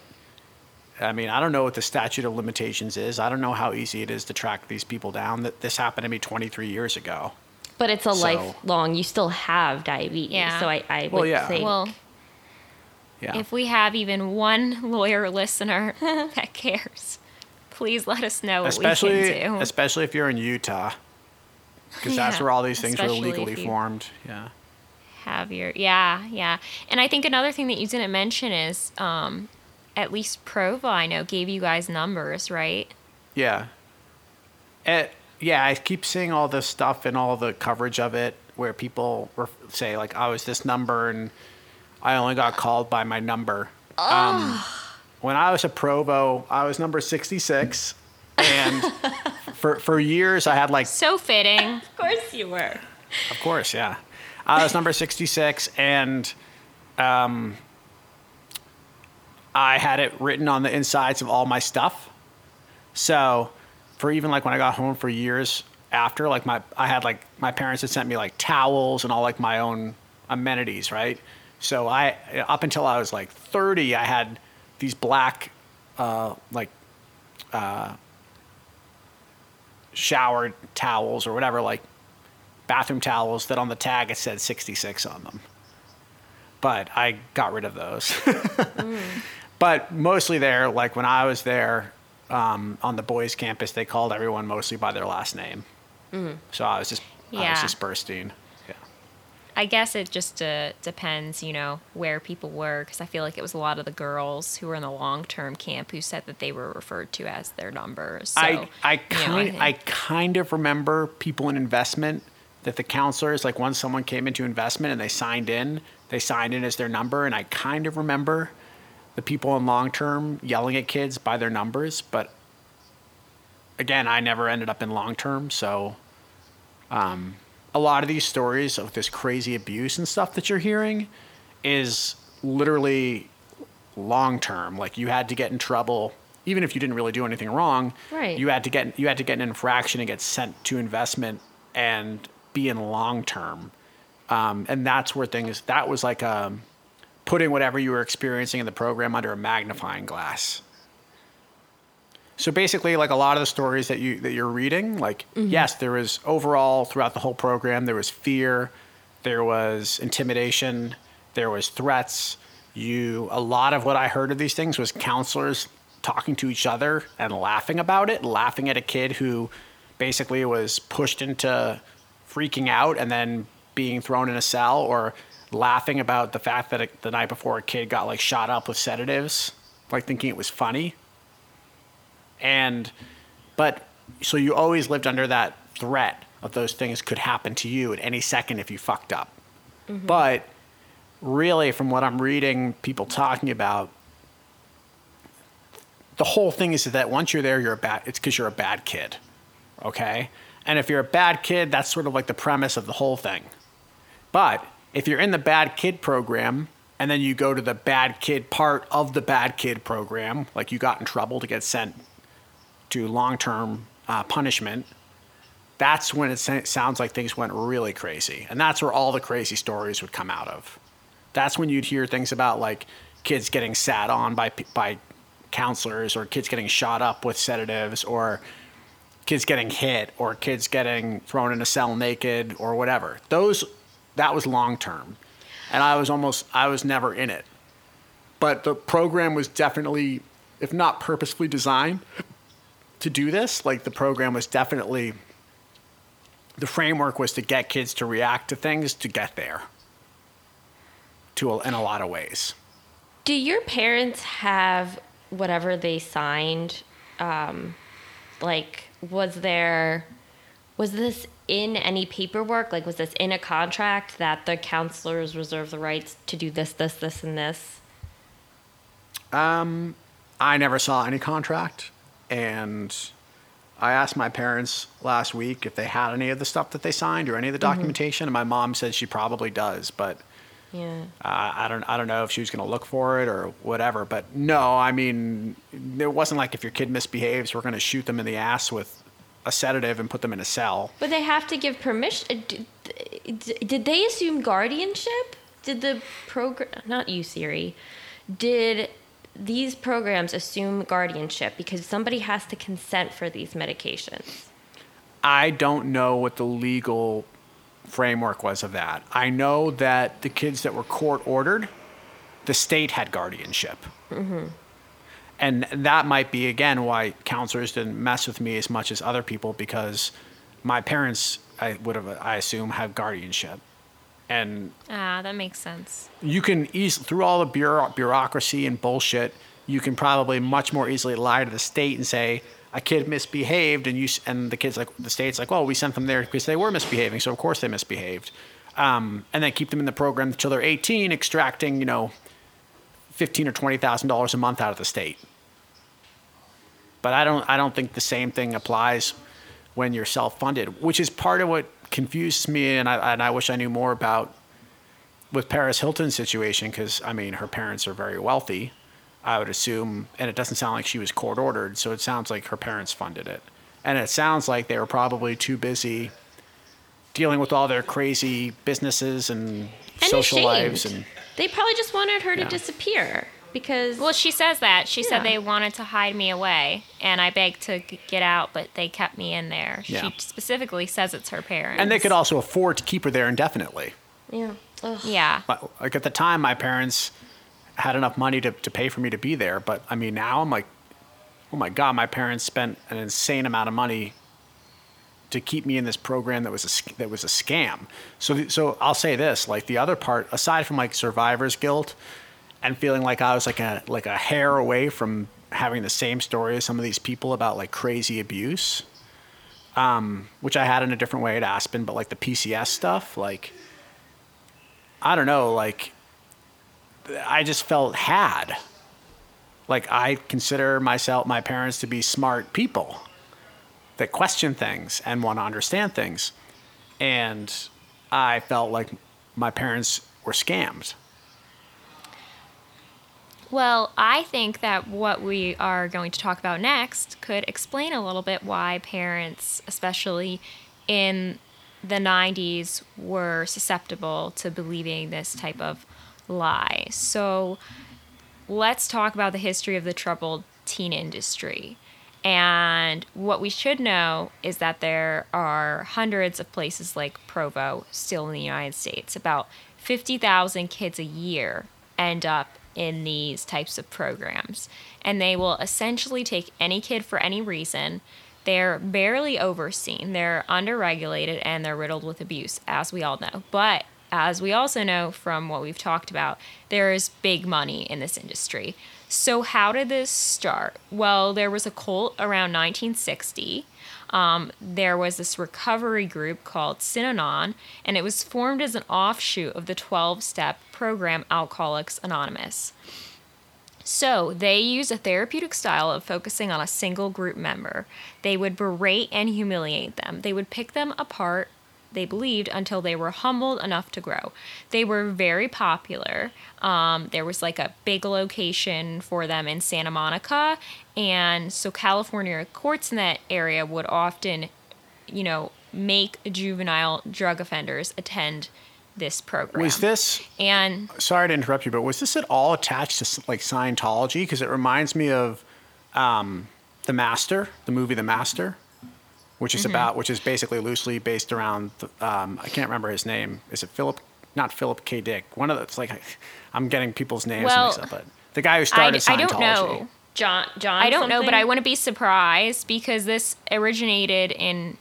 I mean, I don't know what the statute of limitations is. I don't know how easy it is to track these people down. That this happened to me 23 years ago. But it's a So- lifelong. You still have diabetes, Yeah. so I, I would Well, yeah. think. Well, Yeah. if we have even one lawyer listener that cares, please let us know what especially we can do. especially if you're in Utah. Because that's where all these things were legally formed. Yeah. have your yeah yeah and i think another thing that you didn't mention is um at least Provo i know gave you guys numbers right Yeah. It, yeah, I keep seeing all this stuff and all the coverage of it where people ref- say like, "I was this number and I only got called by my number." Um, when I was a Provo, I was number sixty-six, and for for years I had like, so fitting of course you were. of course, yeah, I was number sixty-six, and um, I had it written on the insides of all my stuff. So, for even like when I got home for years after, like my I had like my parents had sent me like towels and all like my own amenities, right? So I up until I was like 30, I had these black uh like uh shower towels or whatever like bathroom towels that on the tag it said 66 on them. But I got rid of those. But mostly there, like when I was there um, on the boys' campus, they called everyone mostly by their last name. So I was just, yeah. I was just Burstein. Yeah. i guess it just uh, depends you know where people were because i feel like it was a lot of the girls who were in the long-term camp who said that they were referred to as their numbers so, I, I you know, kind, I kind of remember people in investment that the counselors, like once someone came into investment and they signed in, they signed in as their number, and I kind of remember the people in long term yelling at kids by their numbers, but again, I never ended up in long term, so um, a lot of these stories of this crazy abuse and stuff that you're hearing is literally long term. Like you had to get in trouble, even if you didn't really do anything wrong. Right. You had to get you had to get an infraction and get sent to investment and be in long term. Um, and that's where things that was like um, putting whatever you were experiencing in the program under a magnifying glass. So basically, like a lot of the stories that you that you're reading, like mm-hmm. yes, there was overall throughout the whole program, there was fear, there was intimidation, there was threats. You a lot of what I heard of these things was counselors talking to each other and laughing about it, laughing at a kid who basically was pushed into freaking out and then being thrown in a cell, or laughing about the fact that a, the night before a kid got like shot up with sedatives, like thinking it was funny. And but so you always lived under that threat of those things could happen to you at any second if you fucked up. Mm-hmm. But really from what i'm reading people talking about the whole thing is that once you're there you're a bad it's because you're a bad kid okay? And if you're a bad kid that's sort of like the premise of the whole thing. But if you're in the bad kid program and then you go to the bad kid part of the bad kid program, like you got in trouble to get sent to long term uh, punishment, that's when it sounds like things went really crazy. And that's where all the crazy stories would come out of. That's when you'd hear things about like kids getting sat on by, by counselors or kids getting shot up with sedatives or kids getting hit or kids getting thrown in a cell naked or whatever. Those that was long term. And I was almost I was never in it. But the program was definitely if not purposefully designed to do this, like the program was definitely the framework was to get kids to react to things to get there. To in a lot of ways. Do your parents have whatever they signed? Um, like, was there, was this in any paperwork? Like, was this in a contract that the counselors reserve the rights to do this, this, this, and this? Um, I never saw any contract, and I asked my parents last week if they had any of the stuff that they signed or any of the documentation, and my mom said she probably does, but Yeah. uh, I don't I don't know if she was going to look for it or whatever. But no, I mean, it wasn't like if your kid misbehaves, we're going to shoot them in the ass with a sedative and put them in a cell. But they have to give permission. uh, Did, did they assume guardianship? Did the program, not you, Siri, did these programs assume guardianship because somebody has to consent for these medications? I don't know what the legal framework was of that. I know that the kids that were court ordered, the state had guardianship. And that might be, again, why counselors didn't mess with me as much as other people because my parents, I would have, I assume, have guardianship. And Ah, that makes sense. you can easily through all the bureau- bureaucracy and bullshit you can probably much more easily lie to the state and say a kid misbehaved and you and the kids like the state's like well we sent them there because they were misbehaving so of course they misbehaved um, and then keep them in the program until they're 18 extracting you know 15 or 20 thousand dollars a month out of the state but i don't i don't think the same thing applies when you're self-funded which is part of what confuses me and i, and I wish i knew more about with Paris Hilton's situation, because I mean, her parents are very wealthy, I would assume, and it doesn't sound like she was court ordered, so it sounds like her parents funded it. And it sounds like they were probably too busy dealing with all their crazy businesses and, And social ashamed. lives and They probably just wanted her Yeah. to disappear because Well, she says that. She Yeah. said they wanted to hide me away, and I begged to g- get out, but they kept me in there. Yeah. She specifically says it's her parents. and they could also afford to keep her there indefinitely. yeah. Ugh. Yeah. But, Like at the time, my parents had enough money to, to pay for me to be there, but I mean now I'm like, oh my god, my parents spent an insane amount of money to keep me in this program that was a that was a scam. So so I'll say this, like the other part, aside from like survivor's guilt and feeling like I was like a like a hair away from having the same story as some of these people about like crazy abuse, um, which I had in a different way at Aspen, but like the PCS stuff, like I don't know, like I just felt had. Like I consider myself, my parents to be smart people that question things and want to understand things. And I felt like my parents were scammed. Well, I think that what we are going to talk about next could explain a little bit why parents, especially in the 90s, were susceptible to believing this type of lie. So, let's talk about the history of the troubled teen industry. And what we should know is that there are hundreds of places like Provo still in the United States. About 50,000 kids a year end up in these types of programs. And they will essentially take any kid for any reason. They're barely overseen, they're underregulated, and they're riddled with abuse, as we all know. But as we also know from what we've talked about, there is big money in this industry. So, how did this start? Well, there was a cult around 1960. Um, there was this recovery group called Synanon, and it was formed as an offshoot of the 12 step program Alcoholics Anonymous. So, they use a therapeutic style of focusing on a single group member. They would berate and humiliate them, they would pick them apart they believed until they were humbled enough to grow. They were very popular. Um, there was like a big location for them in Santa Monica, and so California courts in that area would often, you know, make juvenile drug offenders attend this program. Was this, and sorry to interrupt you, but was this at all attached to like Scientology? Because it reminds me of um, The Master, the movie The Master. Which is about, which is basically loosely based around. The, um, I can't remember his name. Is it Philip? Not Philip K. Dick. One of the. It's like I'm getting people's names Well, mixed up, but the guy who I, started I Scientology. don't know. John John I don't know, but? I wouldn't be surprised because this originated in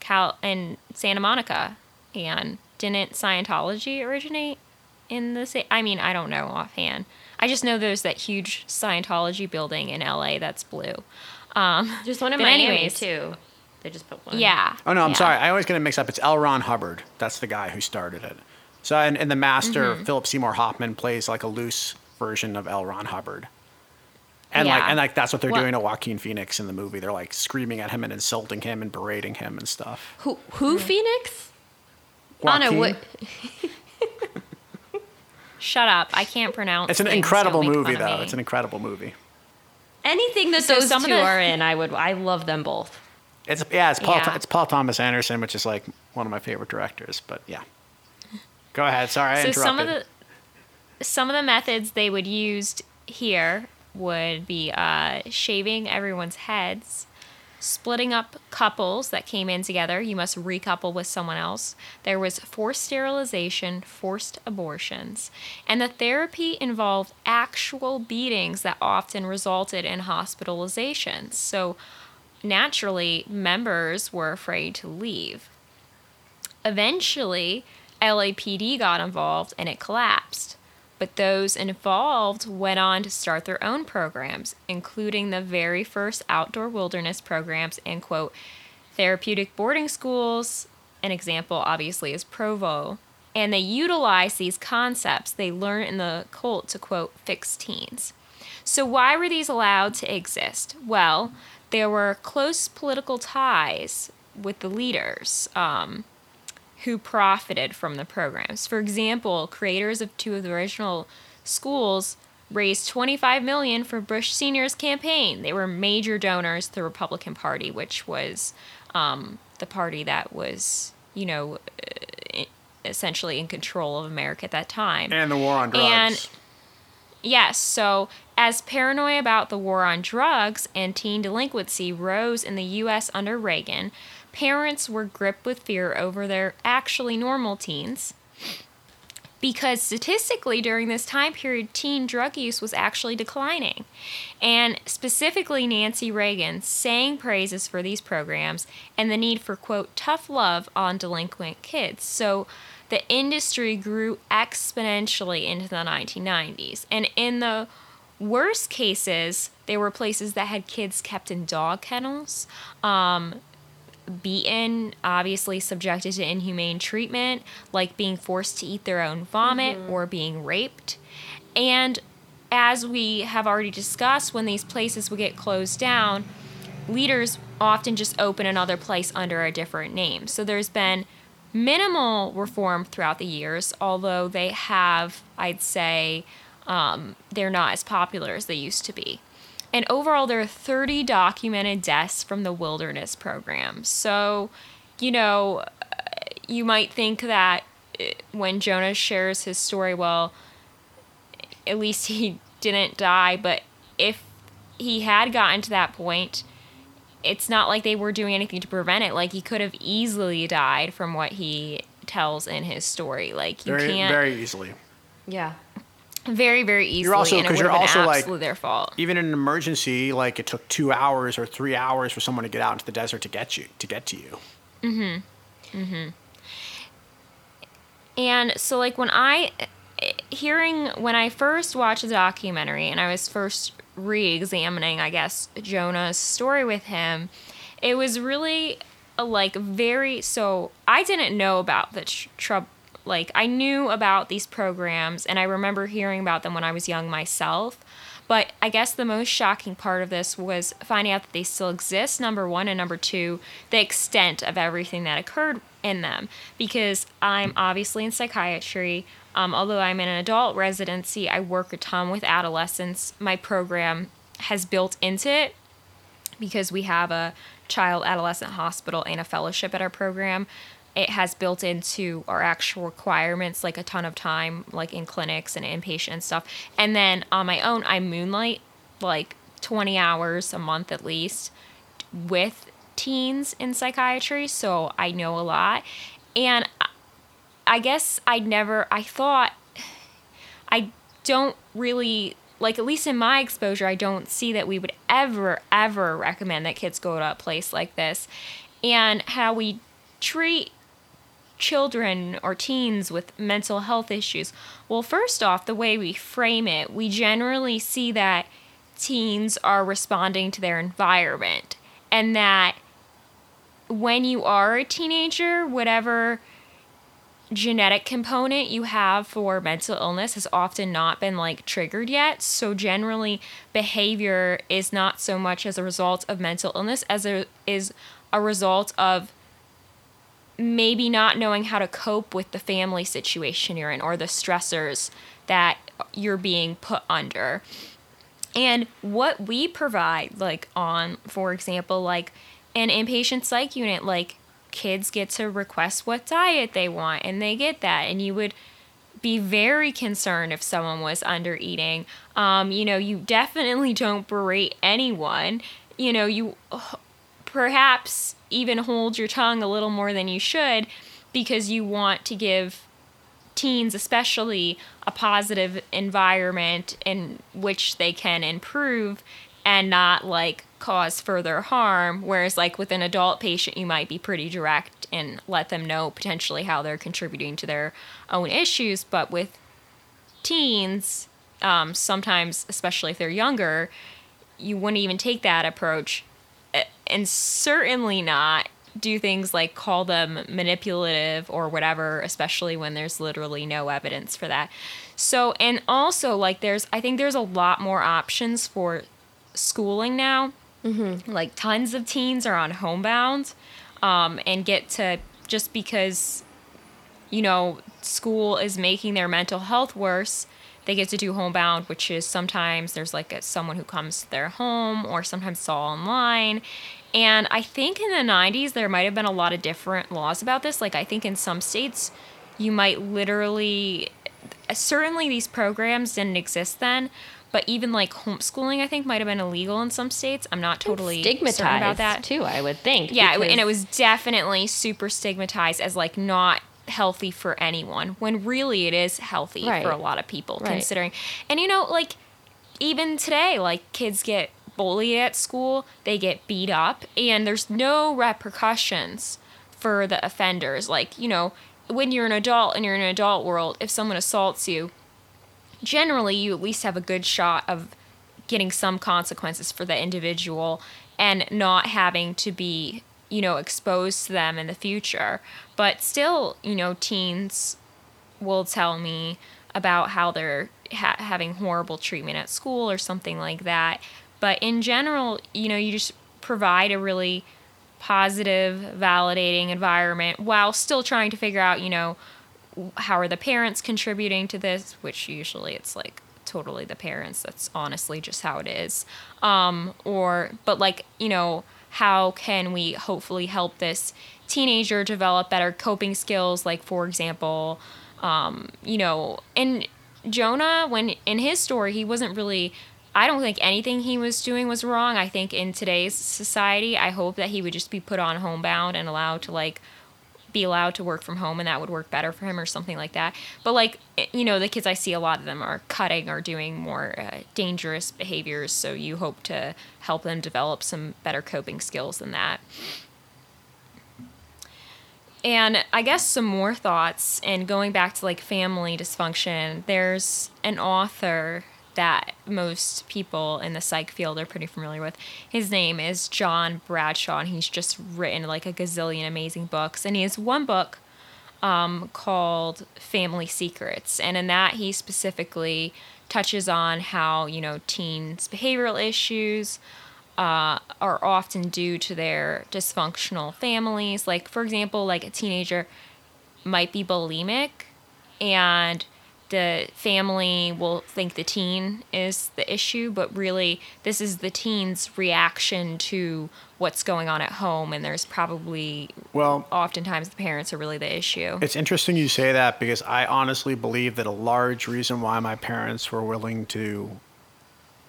Cal in Santa Monica, and didn't Scientology originate in the same? I mean, I don't know offhand. I just know there's that huge Scientology building in LA that's blue. Um, There's one in but Miami anyways. too. They just put one. yeah. Oh no, I'm yeah. sorry. I always get it mixed up. It's L. Ron Hubbard. That's the guy who started it. So and, in the Master, Mm-hmm. Philip Seymour Hoffman plays like a loose version of L. Ron Hubbard. And like Yeah. and like that's what they're Well- doing to Joaquin Phoenix in the movie. They're like screaming at him and insulting him and berating him and stuff. Who who Phoenix? Anna, Joaquin, what? Shut up! I can't pronounce. it's an incredible movie though. It's an incredible movie. Anything that So those some of two the- are in, I would. I love them both. It's yeah, it's Paul Yeah. it's Paul Thomas Anderson, which is like one of my favorite directors. But yeah, go ahead. Sorry, I so interrupted. some of the some of the methods they would use here would be uh, shaving everyone's heads, splitting up couples that came in together. You must recouple with someone else. There was forced sterilization, forced abortions, and the therapy involved actual beatings that often resulted in hospitalizations. So naturally, members were afraid to leave. Eventually, LAPD got involved and it collapsed. But those involved went on to start their own programs, including the very first outdoor wilderness programs and, quote, therapeutic boarding schools. An example, obviously, is Provo. And they utilize these concepts they learned in the cult to, quote, fix teens. So, why were these allowed to exist? Well, there were close political ties with the leaders. Um, who profited from the programs. For example, creators of two of the original schools raised 25 million for Bush Senior's campaign. They were major donors to the Republican Party, which was um, the party that was, you know, essentially in control of America at that time. And the war on drugs. And yes, so as paranoia about the war on drugs and teen delinquency rose in the U.S. under Reagan, parents were gripped with fear over their actually normal teens because statistically during this time period teen drug use was actually declining and specifically nancy reagan sang praises for these programs and the need for quote tough love on delinquent kids so the industry grew exponentially into the 1990s and in the worst cases there were places that had kids kept in dog kennels um, beaten, obviously subjected to inhumane treatment, like being forced to eat their own vomit mm-hmm. or being raped. And as we have already discussed, when these places would get closed down, leaders often just open another place under a different name. So there's been minimal reform throughout the years, although they have, I'd say, um, they're not as popular as they used to be. And overall, there are 30 documented deaths from the wilderness program. So, you know, you might think that uh, when Jonah shares his story, well, at least he didn't die. But if he had gotten to that point, it's not like they were doing anything to prevent it. Like he could have easily died from what he tells in his story. Like you very, can't very easily. Yeah very very easily. You're also because you're also like their fault. Even in an emergency, like it took two hours or three hours for someone to get out into the desert to get you to get to you. Mm-hmm. Mm-hmm. And so, like when I hearing when I first watched the documentary and I was first re-examining, I guess Jonah's story with him, it was really uh, like very so I didn't know about the trouble like I knew about these programs and I remember hearing about them when I was young myself. But I guess the most shocking part of this was finding out that they still exist, number one, and number two, the extent of everything that occurred in them. Because I'm obviously in psychiatry. Um, although I'm in an adult residency, I work a ton with adolescents. My program has built into it because we have a child adolescent hospital and a fellowship at our program it has built into our actual requirements like a ton of time like in clinics and inpatient and stuff. And then on my own i moonlight like 20 hours a month at least with teens in psychiatry so i know a lot. And i guess I'd never i thought i don't really like at least in my exposure i don't see that we would ever ever recommend that kids go to a place like this. And how we treat children or teens with mental health issues? Well, first off, the way we frame it, we generally see that teens are responding to their environment and that when you are a teenager, whatever genetic component you have for mental illness has often not been like triggered yet. So generally behavior is not so much as a result of mental illness as it is a result of maybe not knowing how to cope with the family situation you're in or the stressors that you're being put under. And what we provide, like on, for example, like an inpatient psych unit, like kids get to request what diet they want and they get that. And you would be very concerned if someone was under eating. Um, you know, you definitely don't berate anyone. You know, you perhaps even hold your tongue a little more than you should because you want to give teens especially a positive environment in which they can improve and not like cause further harm. Whereas like with an adult patient you might be pretty direct and let them know potentially how they're contributing to their own issues. But with teens um, sometimes especially if they're younger you wouldn't even take that approach and certainly not do things like call them manipulative or whatever, especially when there's literally no evidence for that. So, and also, like, there's, I think there's a lot more options for schooling now. Mm-hmm. Like, tons of teens are on homebound um, and get to just because, you know, school is making their mental health worse. They get to do homebound, which is sometimes there's like a, someone who comes to their home, or sometimes it's all online and I think in the 90s, there might have been a lot of different laws about this. Like, I think in some states, you might literally, certainly these programs didn't exist then, but even like homeschooling, I think might have been illegal in some states. I'm not totally stigmatized about that too. I would think. Yeah, because... and it was definitely super stigmatized as like not healthy for anyone when really it is healthy right. for a lot of people right. considering. And you know, like even today, like kids get bullied at school, they get beat up, and there's no repercussions for the offenders. Like, you know, when you're an adult and you're in an adult world, if someone assaults you, generally you at least have a good shot of getting some consequences for the individual and not having to be, you know, exposed to them in the future. But still, you know, teens will tell me about how they're ha- having horrible treatment at school or something like that but in general, you know, you just provide a really positive, validating environment while still trying to figure out, you know, how are the parents contributing to this, which usually it's like totally the parents. That's honestly just how it is. Um, or, but like, you know, how can we hopefully help this teenager develop better coping skills? Like, for example, um, you know, in Jonah, when in his story, he wasn't really I don't think anything he was doing was wrong. I think in today's society, I hope that he would just be put on homebound and allowed to like be allowed to work from home and that would work better for him or something like that. But like you know, the kids I see a lot of them are cutting or doing more uh, dangerous behaviors, so you hope to help them develop some better coping skills than that. And I guess some more thoughts and going back to like family dysfunction, there's an author that most people in the psych field are pretty familiar with. His name is John Bradshaw, and he's just written like a gazillion amazing books. And he has one book um, called Family Secrets, and in that he specifically touches on how you know teens' behavioral issues. Uh, are often due to their dysfunctional families. Like, for example, like a teenager might be bulimic and the family will think the teen is the issue, but really this is the teen's reaction to what's going on at home, and there's probably well, oftentimes the parents are really the issue. It's interesting you say that because I honestly believe that a large reason why my parents were willing to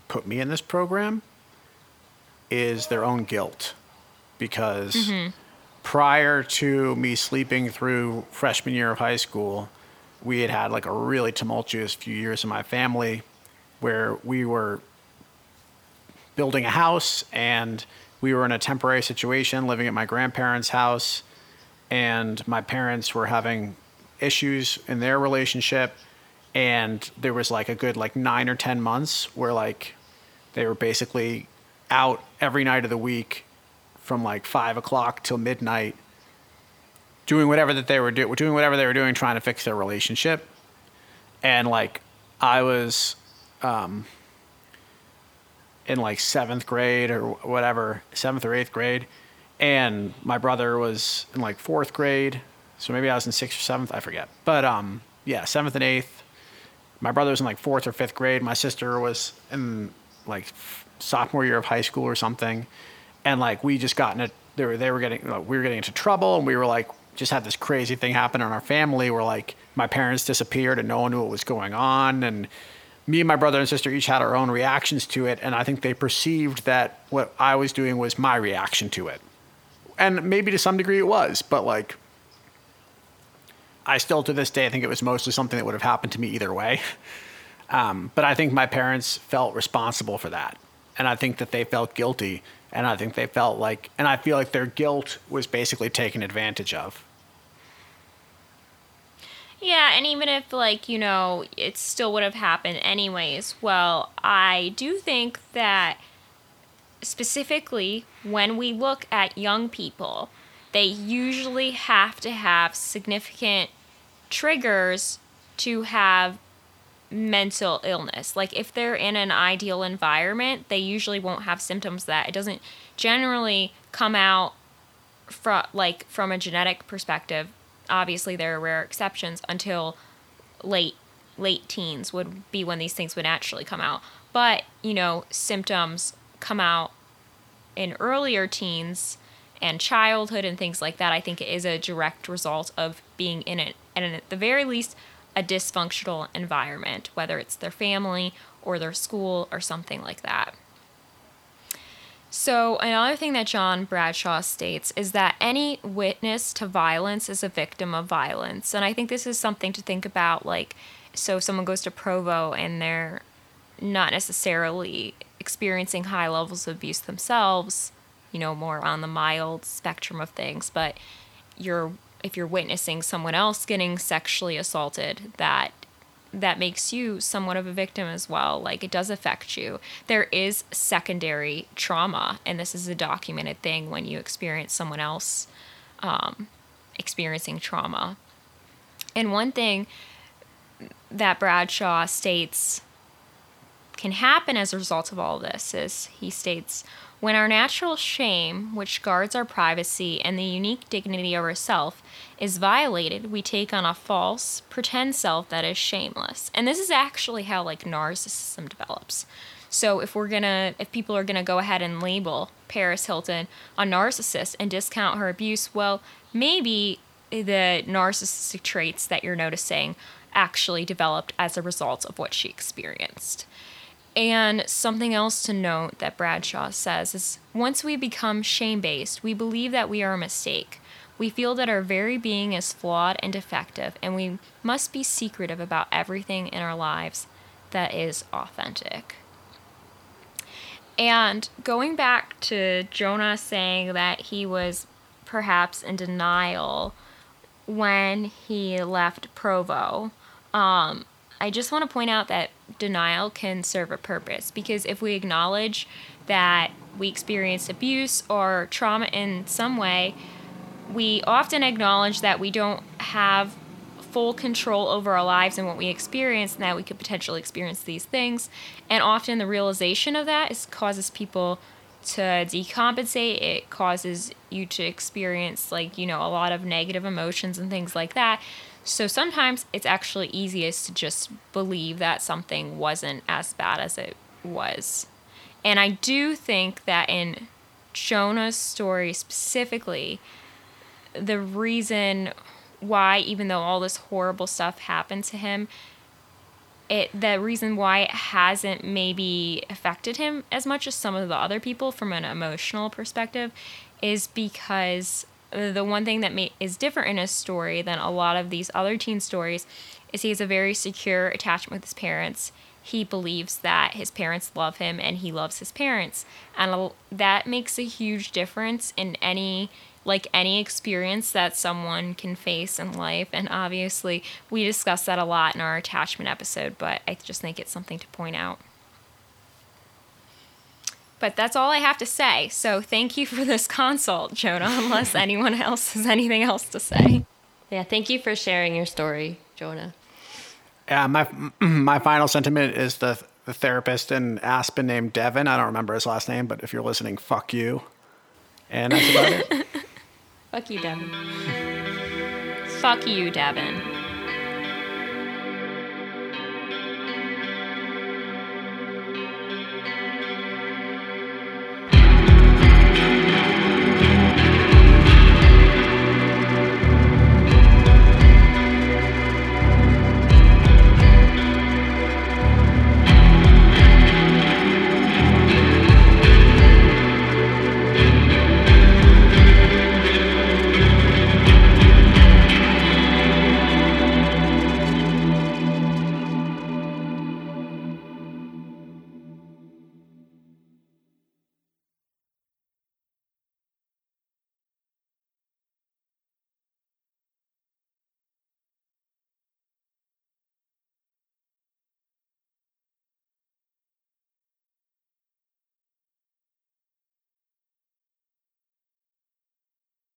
put me in this program is their own guilt, because mm-hmm. prior to me sleeping through freshman year of high school we had had like a really tumultuous few years in my family where we were building a house and we were in a temporary situation living at my grandparents' house and my parents were having issues in their relationship. And there was like a good like 9 or 10 months where like they were basically out every night of the week from like 5 o'clock till midnight doing whatever that they were do- doing whatever they were doing trying to fix their relationship. And like i was um, in like seventh grade or whatever seventh or eighth grade and my brother was in like fourth grade. So maybe i was in sixth or seventh i forget. But um yeah seventh and eighth my brother was in like fourth or fifth grade. My sister was in like sophomore year of high school or something. And like we just got in a they were, they were getting we were getting into trouble and we were like just had this crazy thing happen in our family where like my parents disappeared and no one knew what was going on. And me and my brother and sister each had our own reactions to it. And i think they perceived that what i was doing was my reaction to it. And maybe to some degree it was, but like, I still to this day I think it was mostly something that would have happened to me either way. Um, but I think my parents felt responsible for that, and I think that they felt guilty, and I think they felt like, and I feel like their guilt was basically taken advantage of. Yeah, and even if, like, you know, it still would have happened anyways, well, I do think that specifically when we look at young people, they usually have to have significant triggers to have mental illness. Like, if they're in an ideal environment, they usually won't have symptoms that it doesn't generally come out from like from a genetic perspective obviously there are rare exceptions until late late teens would be when these things would naturally come out. But, you know, symptoms come out in earlier teens and childhood and things like that. I think it is a direct result of being in it and at the very least a dysfunctional environment, whether it's their family or their school or something like that. So, another thing that John Bradshaw states is that any witness to violence is a victim of violence. And I think this is something to think about. Like, so if someone goes to Provo and they're not necessarily experiencing high levels of abuse themselves, you know, more on the mild spectrum of things, but you're if you're witnessing someone else getting sexually assaulted, that that makes you somewhat of a victim as well. Like it does affect you. There is secondary trauma, and this is a documented thing when you experience someone else um, experiencing trauma. And one thing that Bradshaw states can happen as a result of all of this is he states when our natural shame, which guards our privacy and the unique dignity of ourself, is violated, we take on a false, pretend self that is shameless. And this is actually how like narcissism develops. So if we're gonna, if people are gonna go ahead and label Paris Hilton a narcissist and discount her abuse, well, maybe the narcissistic traits that you're noticing actually developed as a result of what she experienced. And something else to note that Bradshaw says is once we become shame based, we believe that we are a mistake. We feel that our very being is flawed and defective, and we must be secretive about everything in our lives that is authentic. And going back to Jonah saying that he was perhaps in denial when he left Provo, um, I just want to point out that denial can serve a purpose because if we acknowledge that we experienced abuse or trauma in some way, we often acknowledge that we don't have full control over our lives and what we experience and that we could potentially experience these things. And often the realization of that is causes people to decompensate. It causes you to experience like you know a lot of negative emotions and things like that so sometimes it's actually easiest to just believe that something wasn't as bad as it was. And I do think that in Jonah's story specifically, the reason why, even though all this horrible stuff happened to him, it the reason why it hasn't maybe affected him as much as some of the other people from an emotional perspective is because the one thing that may, is different in his story than a lot of these other teen stories is he has a very secure attachment with his parents. He believes that his parents love him and he loves his parents. And that makes a huge difference in any like any experience that someone can face in life. And obviously, we discuss that a lot in our attachment episode, but I just think it's something to point out. But that's all I have to say. So thank you for this consult, Jonah, unless anyone else has anything else to say. Yeah, thank you for sharing your story, Jonah. Yeah, my my final sentiment is the the therapist in Aspen named Devin. I don't remember his last name, but if you're listening, fuck you. And that's about it. fuck you, Devin. Fuck you, Devin.